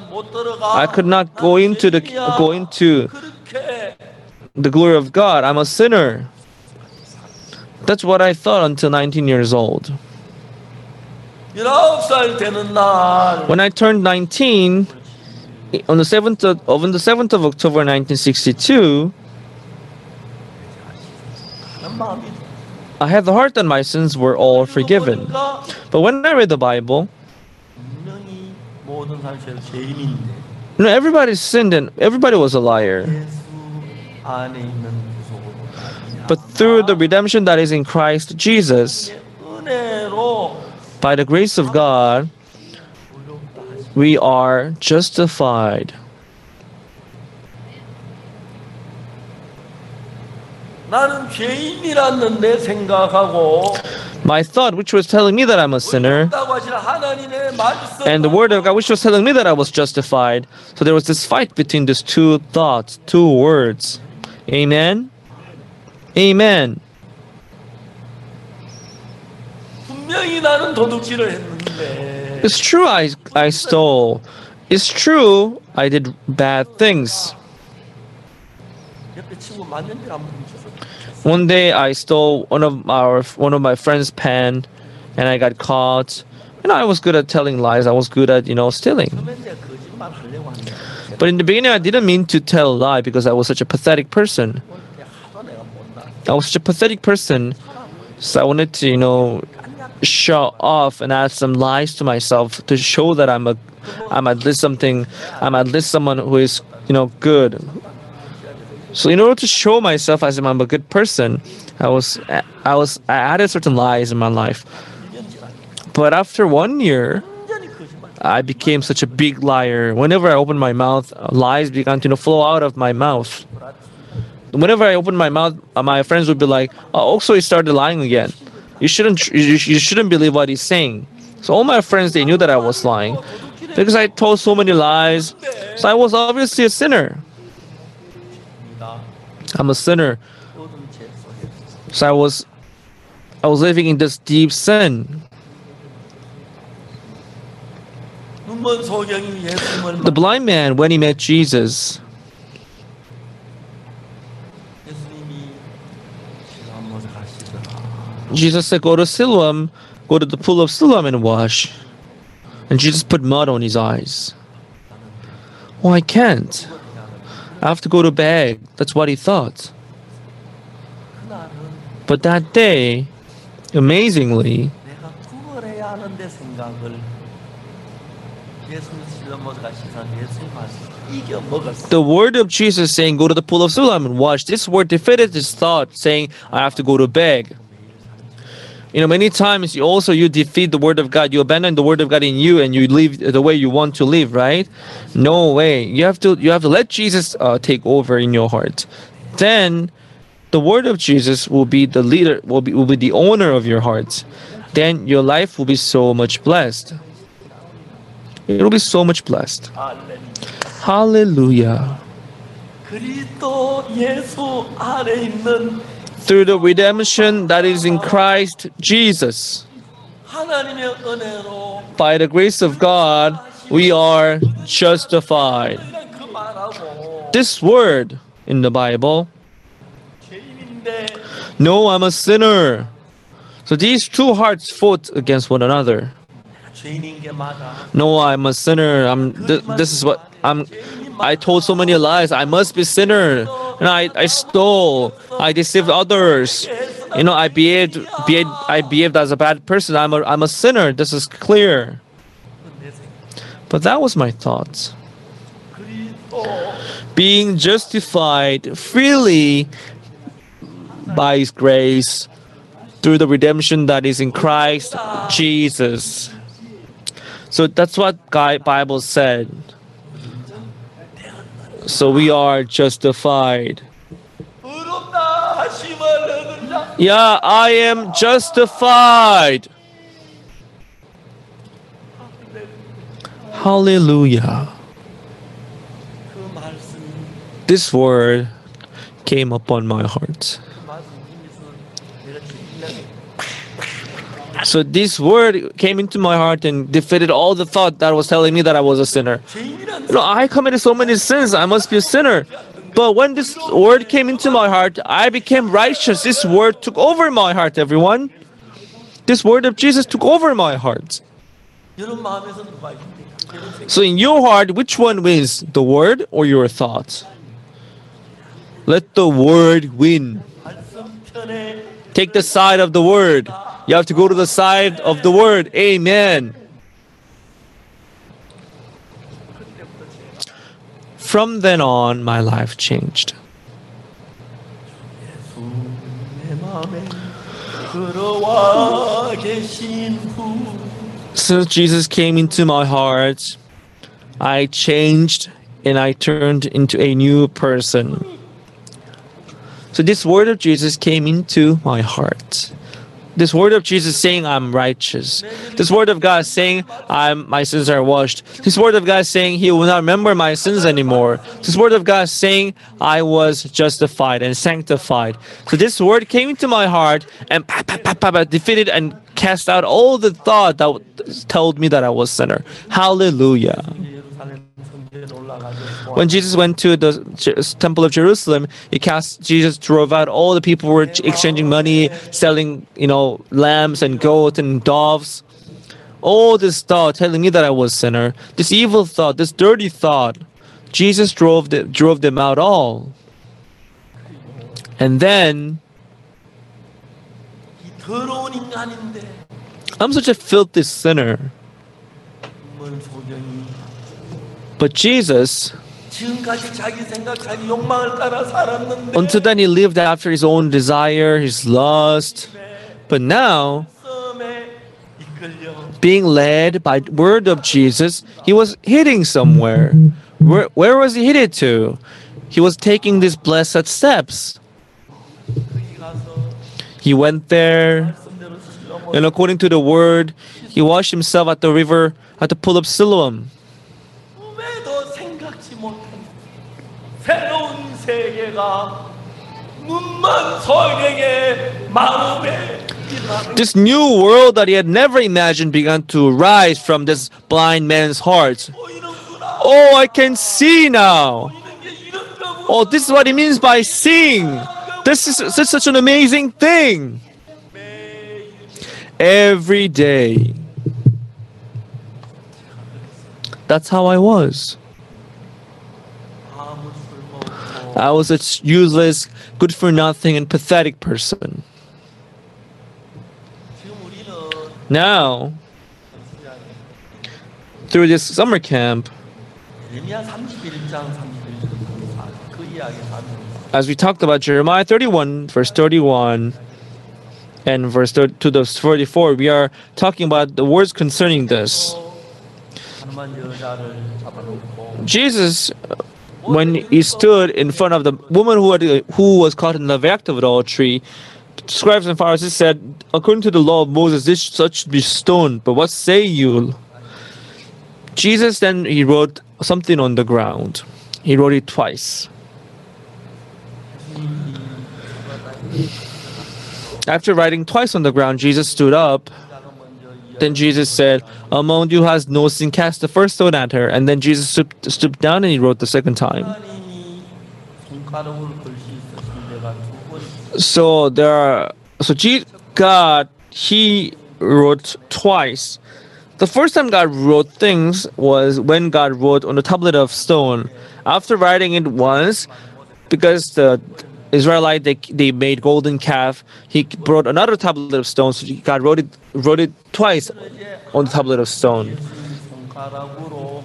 I could not go into the go into the glory of God. I'm a sinner. That's what I thought until 19 years old. When I turned 19, on the 7th of, on the 7th of October 1962, I had the heart that my sins were all forgiven. But when I read the Bible, you know, everybody sinned and everybody was a liar. But through the redemption that is in Christ Jesus, by the grace of God, we are justified. My thought, which was telling me that I'm a sinner, and the word of God, which was telling me that I was justified. So there was this fight between these two thoughts, two words. Amen. Amen. It's true I, I stole. It's true I did bad things. One day I stole one of our one of my friend's pen and I got caught. And I was good at telling lies. I was good at, you know, stealing. But in the beginning, I didn't mean to tell a lie because I was such a pathetic person. I was such a pathetic person, so I wanted to, you know, show off and add some lies to myself to show that I'm a, I'm at least something, I'm at least someone who is, you know, good. So in order to show myself as if I'm a good person, I was, I was, I added certain lies in my life. But after one year, I became such a big liar. Whenever I opened my mouth, lies began to flow out of my mouth. Whenever I opened my mouth, uh, my friends would be like, "Oh, also he started lying again. You shouldn't you shouldn't believe what he's saying." So all my friends they knew that I was lying because I told so many lies. So I was obviously a sinner. I'm a sinner. So I was I was living in this deep sin. The blind man, when he met Jesus, Jesus said, Go to Siloam, go to the pool of Siloam and wash. And Jesus put mud on his eyes. Oh, I can't. I have to go to bed. That's what he thought. But that day, amazingly, the word of Jesus saying, Go to the pool of Siloam and wash, this word defeated his thought, saying, I have to go to beg. you know, many times you also you defeat the word of God. You abandon the word of God in you, and you live the way you want to live. Right? No way. You have to you have to let Jesus uh, take over in your heart. Then, the word of Jesus will be the leader. Will be will be the owner of your heart. Then your life will be so much blessed. It will be so much blessed. Hallelujah. Through the redemption that is in Christ Jesus, by the grace of God, we are justified. This word in the Bible, no, I'm a sinner. So these two hearts fought against one another. No, I'm a sinner. I'm. Th- this is what I'm. I told so many lies. I must be sinner. And I, I stole. I deceived others. You know, I behaved, behaved I behaved as a bad person. I'm a I'm a sinner. This is clear. But that was my thoughts. Being justified freely by His grace through the redemption that is in Christ Jesus. So that's what God Bible said. So we are justified. Yeah, I am justified. Hallelujah. This word came upon my heart. So this word came into my heart and defeated all the thought that was telling me that I was a sinner. You know, I committed so many sins, I must be a sinner. But when this word came into my heart, I became righteous. This word took over my heart, everyone. This word of Jesus took over my heart. So, in your heart, which one wins, the word or your thoughts? Let the word win. Take the side of the word. You have to go to the side of the word. Amen. From then on, my life changed. Since Jesus came into my heart, I changed and I turned into a new person. So this word of Jesus came into my heart. This word of Jesus saying I'm righteous. This word of God saying I'm my sins are washed. This word of God saying He will not remember my sins anymore. This word of God saying I was justified and sanctified. So this word came into my heart and defeated and cast out all the thought that told me that I was sinner. Hallelujah. When Jesus went to the temple of Jerusalem, he cast Jesus drove out all the people who were exchanging money, selling, you know, lambs and goats and doves. All this thought telling me that I was sinner, this evil thought, this dirty thought, Jesus drove the, drove them out all. And then I'm such a filthy sinner. But Jesus, until then, he lived after his own desire, his lust. But now, being led by word of Jesus, he was hitting somewhere. Where, where was he headed to? He was taking these blessed steps. He went there, and according to the word, he washed himself at the river at the pool of Siloam. This new world that he had never imagined began to rise from this blind man's heart. Oh, I can see now. Oh, this is what he means by seeing. This is, this is such an amazing thing. Every day. That's how I was. I was a useless, good for nothing, and pathetic person. Now, through this summer camp, as we talked about Jeremiah 31, verse 31, and verse 30, to the 44, we are talking about the words concerning this. Jesus when he stood in front of the woman who, had, who was caught in the act of adultery, scribes and Pharisees said, According to the law of Moses, this such should be stoned. But what say you? Jesus then he wrote something on the ground. He wrote it twice. After writing twice on the ground, Jesus stood up. Then Jesus said, Among you has no sin, cast the first stone at her. And then Jesus stooped, stooped down and he wrote the second time. So there are, so Jesus, God, he wrote twice. The first time God wrote things was when God wrote on the tablet of stone. After writing it once, because the Israelite, they, they made golden calf. He brought another tablet of stone. So God wrote it, wrote it twice on the tablet of stone.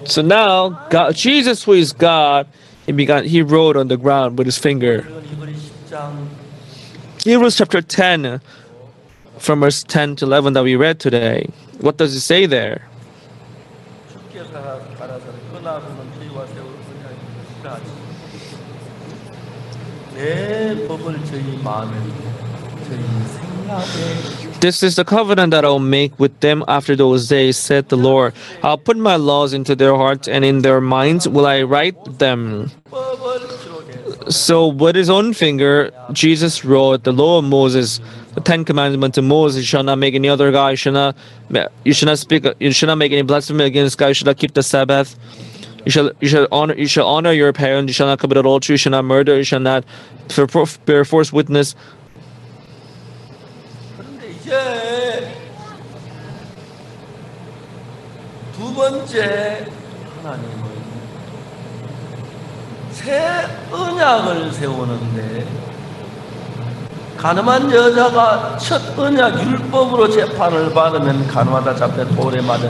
So now God, Jesus, who is God, he began. He wrote on the ground with his finger. Hebrews chapter 10, from verse 10 to 11 that we read today. What does it say there? This is the covenant that I'll make with them after those days, said the Lord. I'll put my laws into their hearts, and in their minds will I write them. So, with his own finger, Jesus wrote the law of Moses, the Ten Commandments of Moses. You shall not make any other God. You shall not, you shall not speak. You shall not make any blasphemy against God. You shall not keep the Sabbath. You shall you shall honor you shall honor your parents. You shall not commit adultery. You shall not murder. You shall not bear false witness.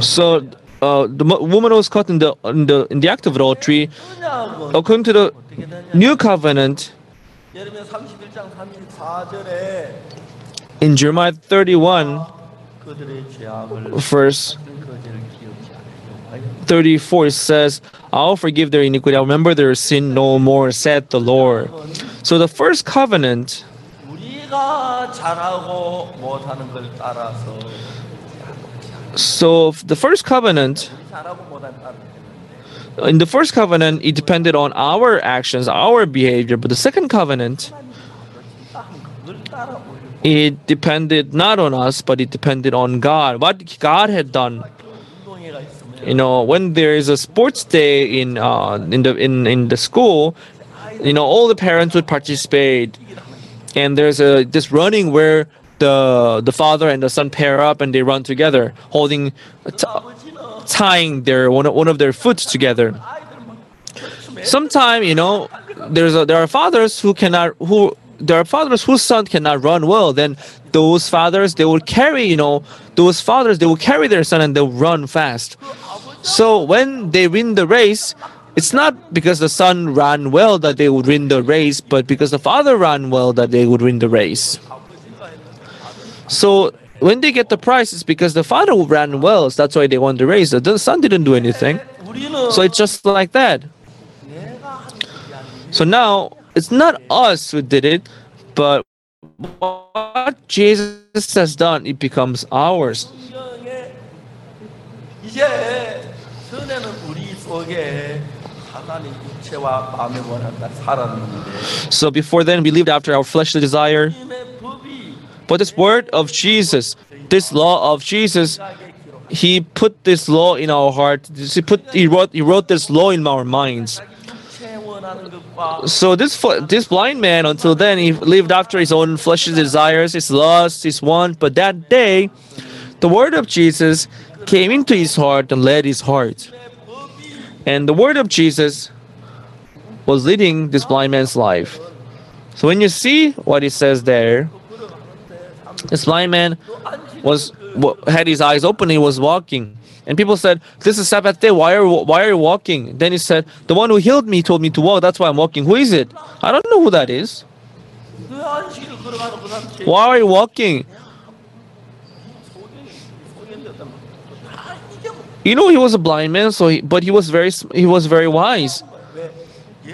So uh, the woman was caught in the in the in the act of adultery, according to the new covenant, in Jeremiah 31, verse 34, it says, I'll forgive their iniquity, I'll remember their sin no more, said the Lord. So the first covenant, so the first covenant, in the first covenant, it depended on our actions, our behavior. But the second covenant, it depended not on us, but it depended on God, what God had done. You know, when there is a sports day in uh, in the in, in the school, you know, all the parents would participate, and there's a this running where the the father and the son pair up and they run together, holding, t- tying their one one of their foot together. Sometimes you know, there's a, there are fathers who cannot who there are fathers whose son cannot run well. Then those fathers they will carry you know those fathers they will carry their son and they'll run fast. So when they win the race, it's not because the son ran well that they would win the race, but because the father ran well that they would win the race. So when they get the prize, it's because the father ran well. So that's why they won the race. The son didn't do anything. So it's just like that. So now it's not us who did it, but what Jesus has done, it becomes ours. So before then, we lived after our fleshly desire. But this word of Jesus, this law of Jesus, he put this law in our heart. He put he wrote he wrote this law in our minds. So this this blind man until then he lived after his own fleshly desires, his lust, his want. But that day, the word of Jesus came into his heart and led his heart. And the word of Jesus was leading this blind man's life. So when you see what he says there, this blind man was had his eyes open. He was walking, and people said, "This is Sabbath day. Why are why are you walking?" Then he said, "The one who healed me told me to walk. That's why I'm walking. Who is it? I don't know who that is. Why are you walking?" You know, he was a blind man, so he, but he was very he was very wise.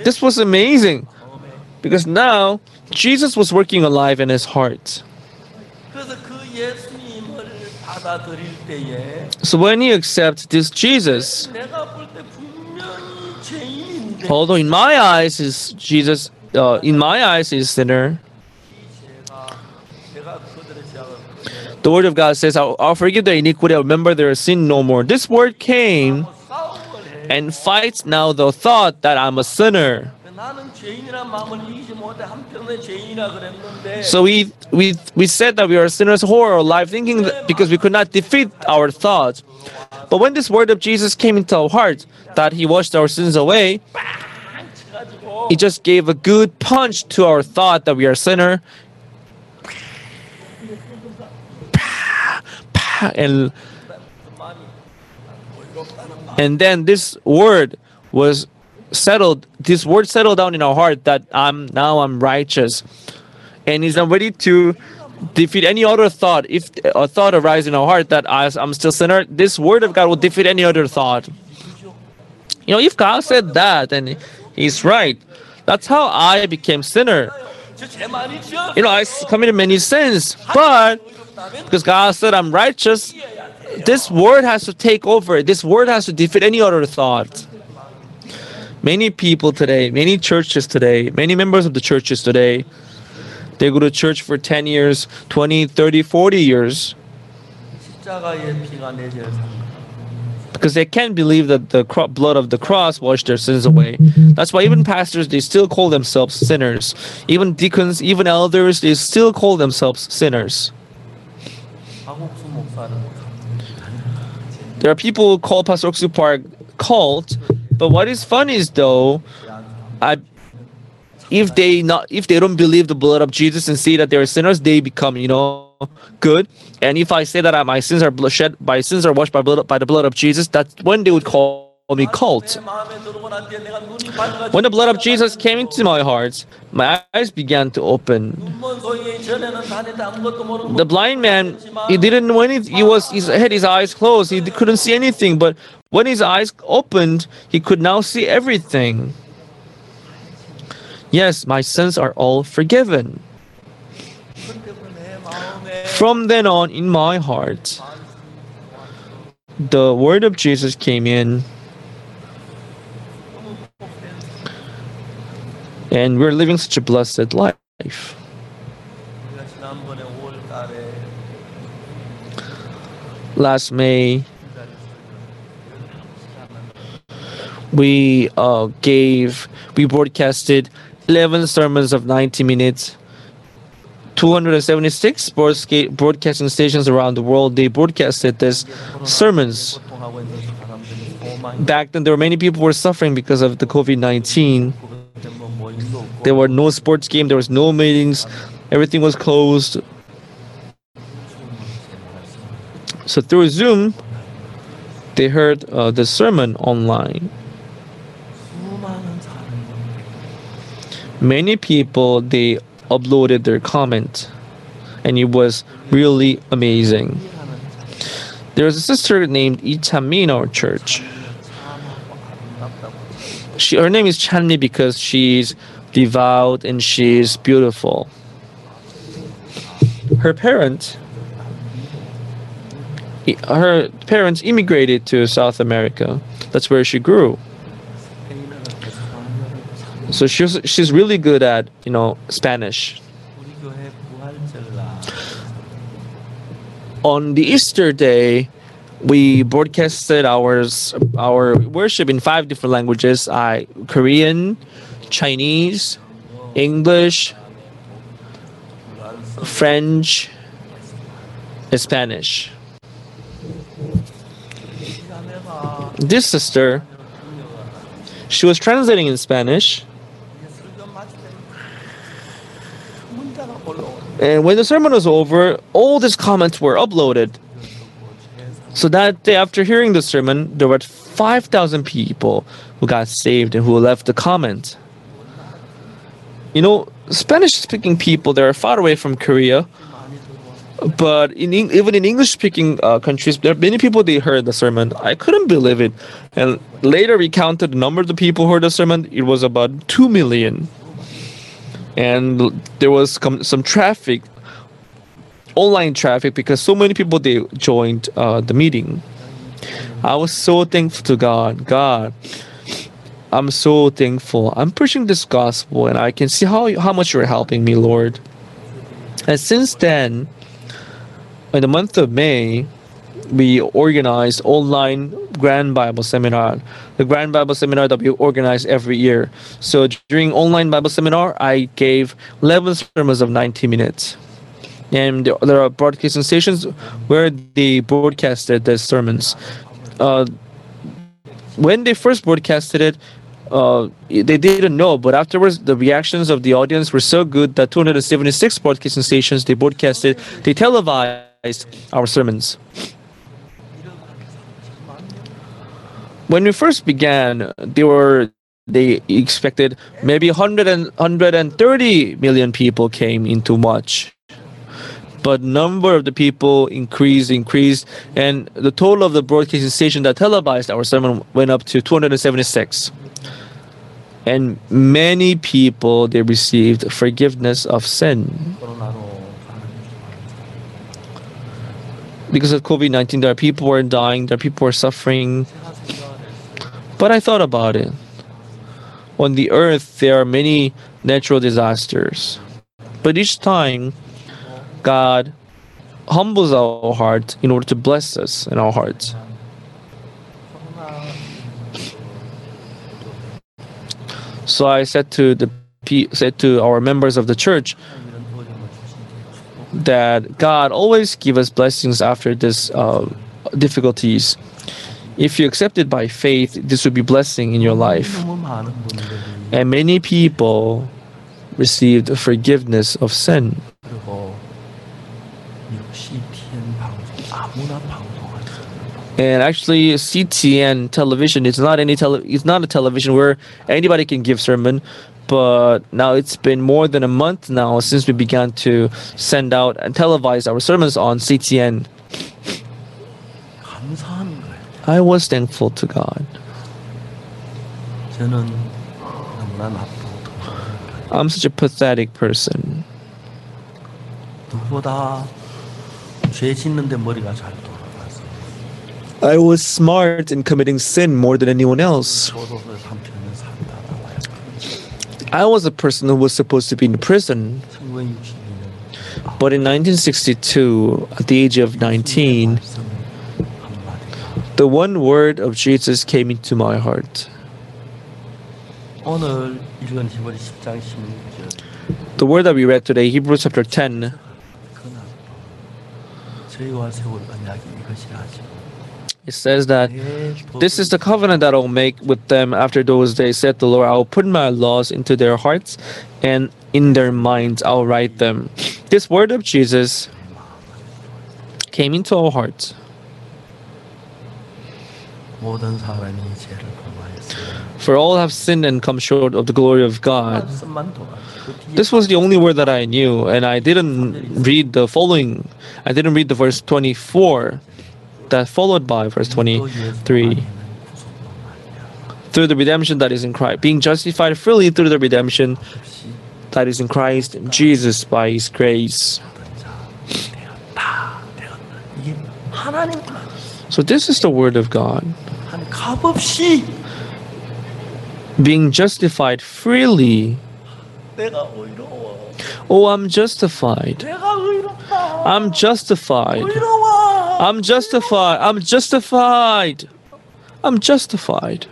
This was amazing because now Jesus was working alive in his heart. So when you accept this Jesus, although in my eyes is Jesus, uh, in my eyes is sinner. The word of God says, I'll, I'll forgive their iniquity, I'll remember their sin no more. This word came and fights now the thought that I'm a sinner. So we, we, we said that we are sinners who are alive, thinking that because we could not defeat our thoughts. But when this word of Jesus came into our hearts, that he washed our sins away, he just gave a good punch to our thought that we are sinner. And, and then this word was settled this word settled down in our heart that i'm now i'm righteous. And he's not ready to defeat any other thought. If a thought arises in our heart that I, i'm still sinner this word of god will defeat any other thought. You know if god said that and he's right. That's how i became sinner. You know i committed many sins but because god said i'm righteous this word has to take over. This word has to defeat any other thought. Many people today, many churches today, many members of the churches today, they go to church for 10 years, 20, 30, 40 years. Because they can't believe that the blood of the cross washed their sins away. That's why even pastors, they still call themselves sinners. Even deacons, even elders, they still call themselves sinners. There are people who call Pastor Ock Soo Park cult but what is funny is though, I if they not if they don't believe the blood of Jesus and see that they are sinners, they become you know good. And if I say that my sins are bloodshed, my sins are washed by blood by the blood of Jesus, that's when they would call me cult. When the blood of Jesus came into my heart, my eyes began to open. The blind man, he didn't know anything. He was his, had his eyes closed. He couldn't see anything. But when his eyes opened, he could now see everything. Yes, my sins are all forgiven. From then on, in my heart, the word of Jesus came in. And we're living such a blessed life. Last May, we uh, gave we broadcasted 11 sermons of 90 minutes. 276 broadcasting stations around the world they broadcasted this sermons. Back then there were many people were suffering because of the covid-19 there were no sports game there was no meetings everything was closed. So through zoom they heard uh, the sermon online. Many people they uploaded their comment, and it was really amazing. There was a sister named Itami in our church. She, her name is Chanmi because she's devout and she's beautiful. Her parent, i- her parents immigrated to South America. That's where she grew. So she's she's really good at you know Spanish. On the Easter day, we broadcasted our our worship in five different languages: I Korean, Chinese, English, French, Spanish. This sister, she was translating in Spanish. And when the sermon was over, all these comments were uploaded. So that day, after hearing the sermon, there were 5,000 people who got saved and who left a comment. You know, Spanish speaking people that are far away from Korea, But in even in English-speaking uh, countries, there are many people they heard the sermon. I couldn't believe it, and later we counted the number of the people who heard the sermon. It was about two million, and there was com- some traffic, online traffic, because so many people they joined uh, the meeting. I was so thankful to God. God, I'm so thankful. I'm preaching this gospel, and I can see how how much you're helping me, Lord. And since then, in the month of May, we organized online Grand Bible Seminar. The Grand Bible Seminar that we organize every year. So during online Bible Seminar, I gave 11 sermons of 90 minutes. And there, are broadcasting stations where they broadcasted the sermons. Uh, when they first broadcasted it, uh, they didn't know, but afterwards the reactions of the audience were so good that 276 broadcasting stations they broadcasted, they televised our sermons. when we first began, they were they expected maybe 100 and 130 million people came into March, but number of the people increased increased and the total of the broadcasting station that televised our sermon went up to 276 and many people they received forgiveness of sin. Because of covid-19 there are people were dying there are people were suffering. But I thought about it. On the earth, there are many natural disasters. But each time, God humbles our heart in order to bless us in our hearts. So I said to the said to our members of the church that God always give us blessings after this uh, difficulties. If you accept it by faith, this will be blessing in your life. And many people received forgiveness of sin. And actually, CTN television—it's not any tele- it's not a television where anybody can give sermon, but now it's been more than a month now since we began to send out and televise our sermons on CTN. 감사한 거예요. I was thankful to God. 저는 너무나 나쁘고 더러우니까 I'm such a pathetic person. 누구보다 죄 짓는데 머리가 잘 돌아가서 I was smart in committing sin more than anyone else. 교도소에 3천년 살다 나와요. I was a person who was supposed to be in prison, 1962년 but in 1962, at the age of 19, 한마디가 the one word of Jesus came into my heart. The word that we read today, Hebrews chapter 10, it says that this is the covenant that I'll make with them after those days, said the Lord. I will put my laws into their hearts and in their minds I'll write them. This word of Jesus came into our hearts. 모든 사람이 죄를 범하였으니 For all have sinned and come short of the glory of God. 말씀만 돌아 그 뒤에 This was the only word that I knew, and I didn't read the following. I didn't read the verse 24 that followed by verse 23. Through the redemption that is in Christ, being justified freely through the redemption 없이 that is in Christ Jesus by His grace. 다 되었다. 이게 하나님만 So this is the word of God. Being justified freely. Oh, I'm justified. I'm justified. I'm justified. I'm justified. I'm justified.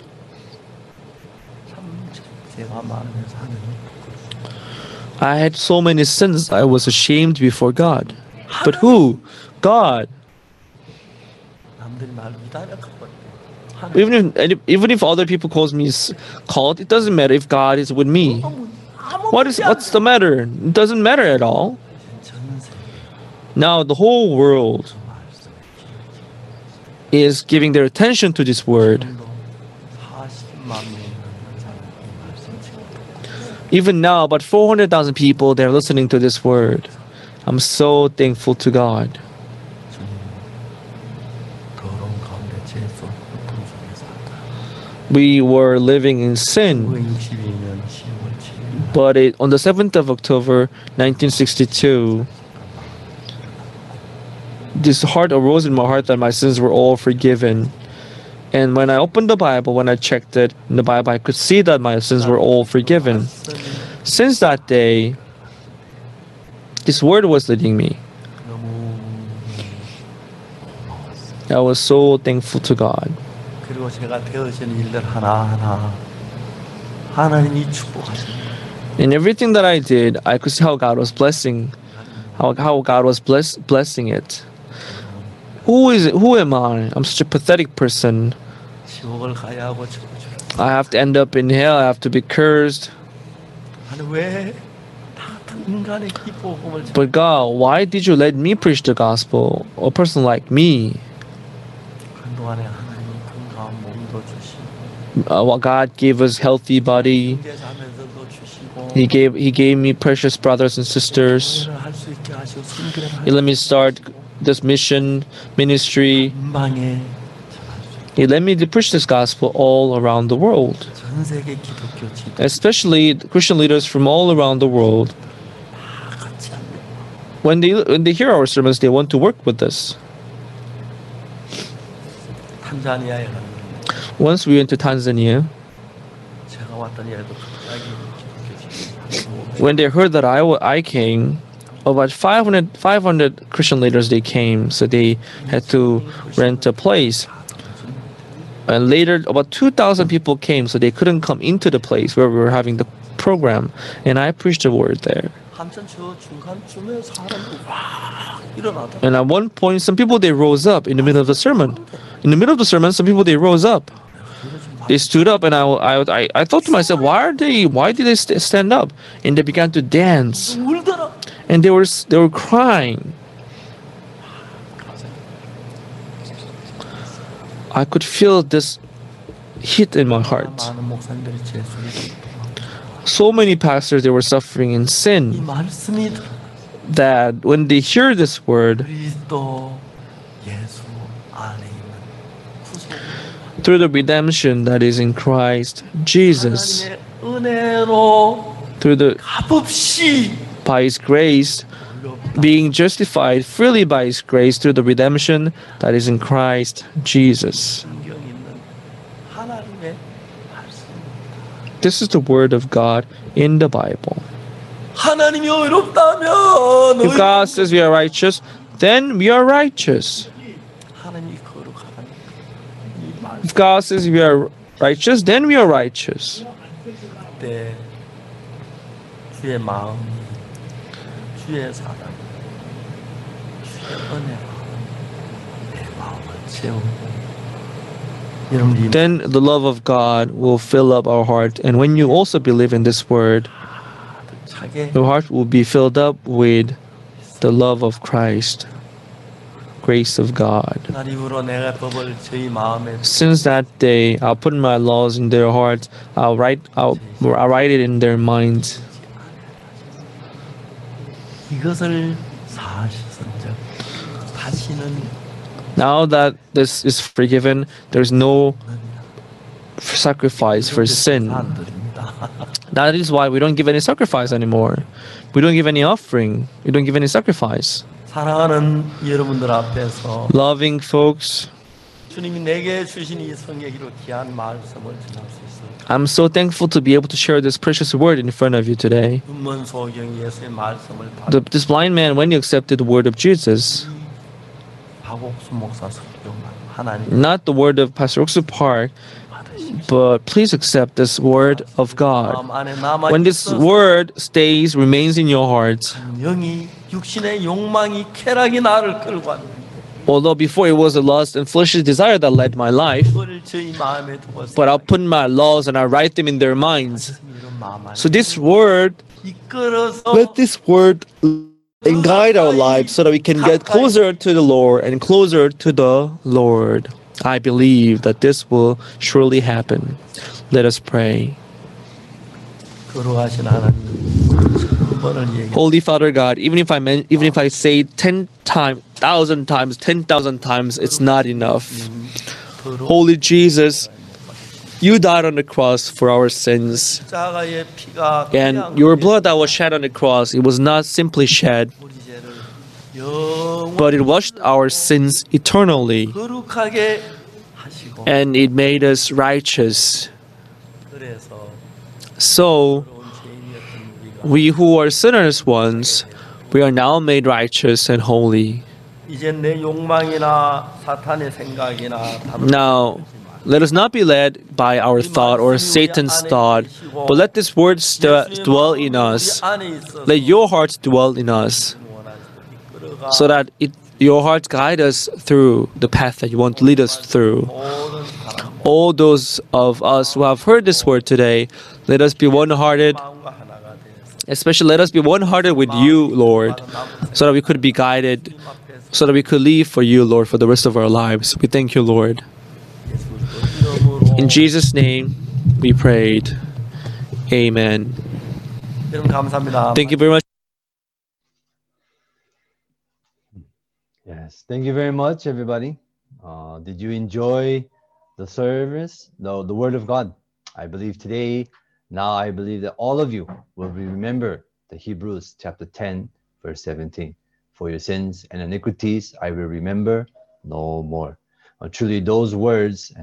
I had so many sins I was ashamed before God. But who? God even if even if other people calls me called, it doesn't matter if God is with me. What is what's the matter? It doesn't matter at all. Now the whole world is giving their attention to this word. Even now, about 400,000 people, they're listening to this word. I'm so thankful to God. we were living in sin. But it, on the 7th of October 1962, this heart arose in my heart that my sins were all forgiven. And when I opened the Bible, when I checked it in the Bible, I could see that my sins were all forgiven. Since that day, this word was leading me. I was so thankful to God. 그리고 제가 되어진 일들 하나하나 하나님이 축복하십니다. In everything that I did, I could see how God was blessing, how, how God was bless, blessing it. Who is it? Who am I? I'm such a pathetic person. 지옥을 가야 하고 저주를 I have to end up in hell. I have to be cursed. 아니 왜나 같은 인간의 기복음을 But God, why did you let me preach the gospel? A person like me. uh, God gave us healthy body. He gave He gave me precious brothers and sisters. He let me start this mission ministry. He let me to preach this gospel all around the world. Especially Christian leaders from all around the world. When they when they hear our sermons, they want to work with us. Once we went to Tanzania, when they heard that I, I came, about 500, 500 Christian leaders they came, so they had to rent a place. And later, about 2,000 people came, so they couldn't come into the place where we were having the program, and I preached the word there. And at one point, some people they rose up in the middle of the sermon. In the middle of the sermon, some people they rose up. They stood up, and I, I, I thought to myself, why are they? Why did they stand up? And they began to dance, and they were they were crying. I could feel this heat in my heart so many pastors they were suffering in sin. that when they hear this word through the redemption that is in Christ Jesus through the by his grace being justified freely by his grace through the redemption that is in Christ Jesus. This is the word of God in the Bible. If God says we are righteous, then we are righteous. If God says we are righteous, then we are righteous then the love of God will fill up our heart. And when you also believe in this word, your heart will be filled up with the love of Christ, grace of God. Since that day, I'll put my laws in their hearts. I'll write, I'll, I'll write it in their minds. Now that this is forgiven, there's no sacrifice for sin. That is why we don't give any sacrifice anymore. We don't give any offering. We don't give any sacrifice. Loving folks, I'm so thankful to be able to share this precious word in front of you today. The, this blind man, when he accepted the word of Jesus, not the word of Pastor Ock Soo Park, but please accept this word of God. When this word stays, remains in your heart, although before it was a lust and fleshly desire that led my life, but I'll put my laws and I write them in their minds. So this word, let this word and guide our lives so that we can get closer to the Lord and closer to the Lord. I believe that this will surely happen. Let us pray. Holy Father God, even if I men- even if I say ten times, thousand times, ten thousand times, it's not enough. Holy Jesus, you died on the cross for our sins. And your blood that was shed on the cross, it was not simply shed, but it washed our sins eternally. And it made us righteous. So, we who are sinners once, we are now made righteous and holy. Now, let us not be led by our thought or Satan's thought, but let this word st- dwell in us. Let your heart dwell in us, so that it, your heart guide us through the path that you want to lead us through. All those of us who have heard this word today, let us be one-hearted. Especially, let us be one-hearted with you, Lord, so that we could be guided, so that we could live for you, Lord, for the rest of our lives. We thank you, Lord. In Jesus' name, we prayed. Amen. Thank you very much. Yes, thank you very much, everybody. Uh, did you enjoy the service? No, the Word of God. I believe today, now I believe that all of you will remember the Hebrews chapter 10, verse 17. For your sins and iniquities I will remember no more. Uh, truly, those words and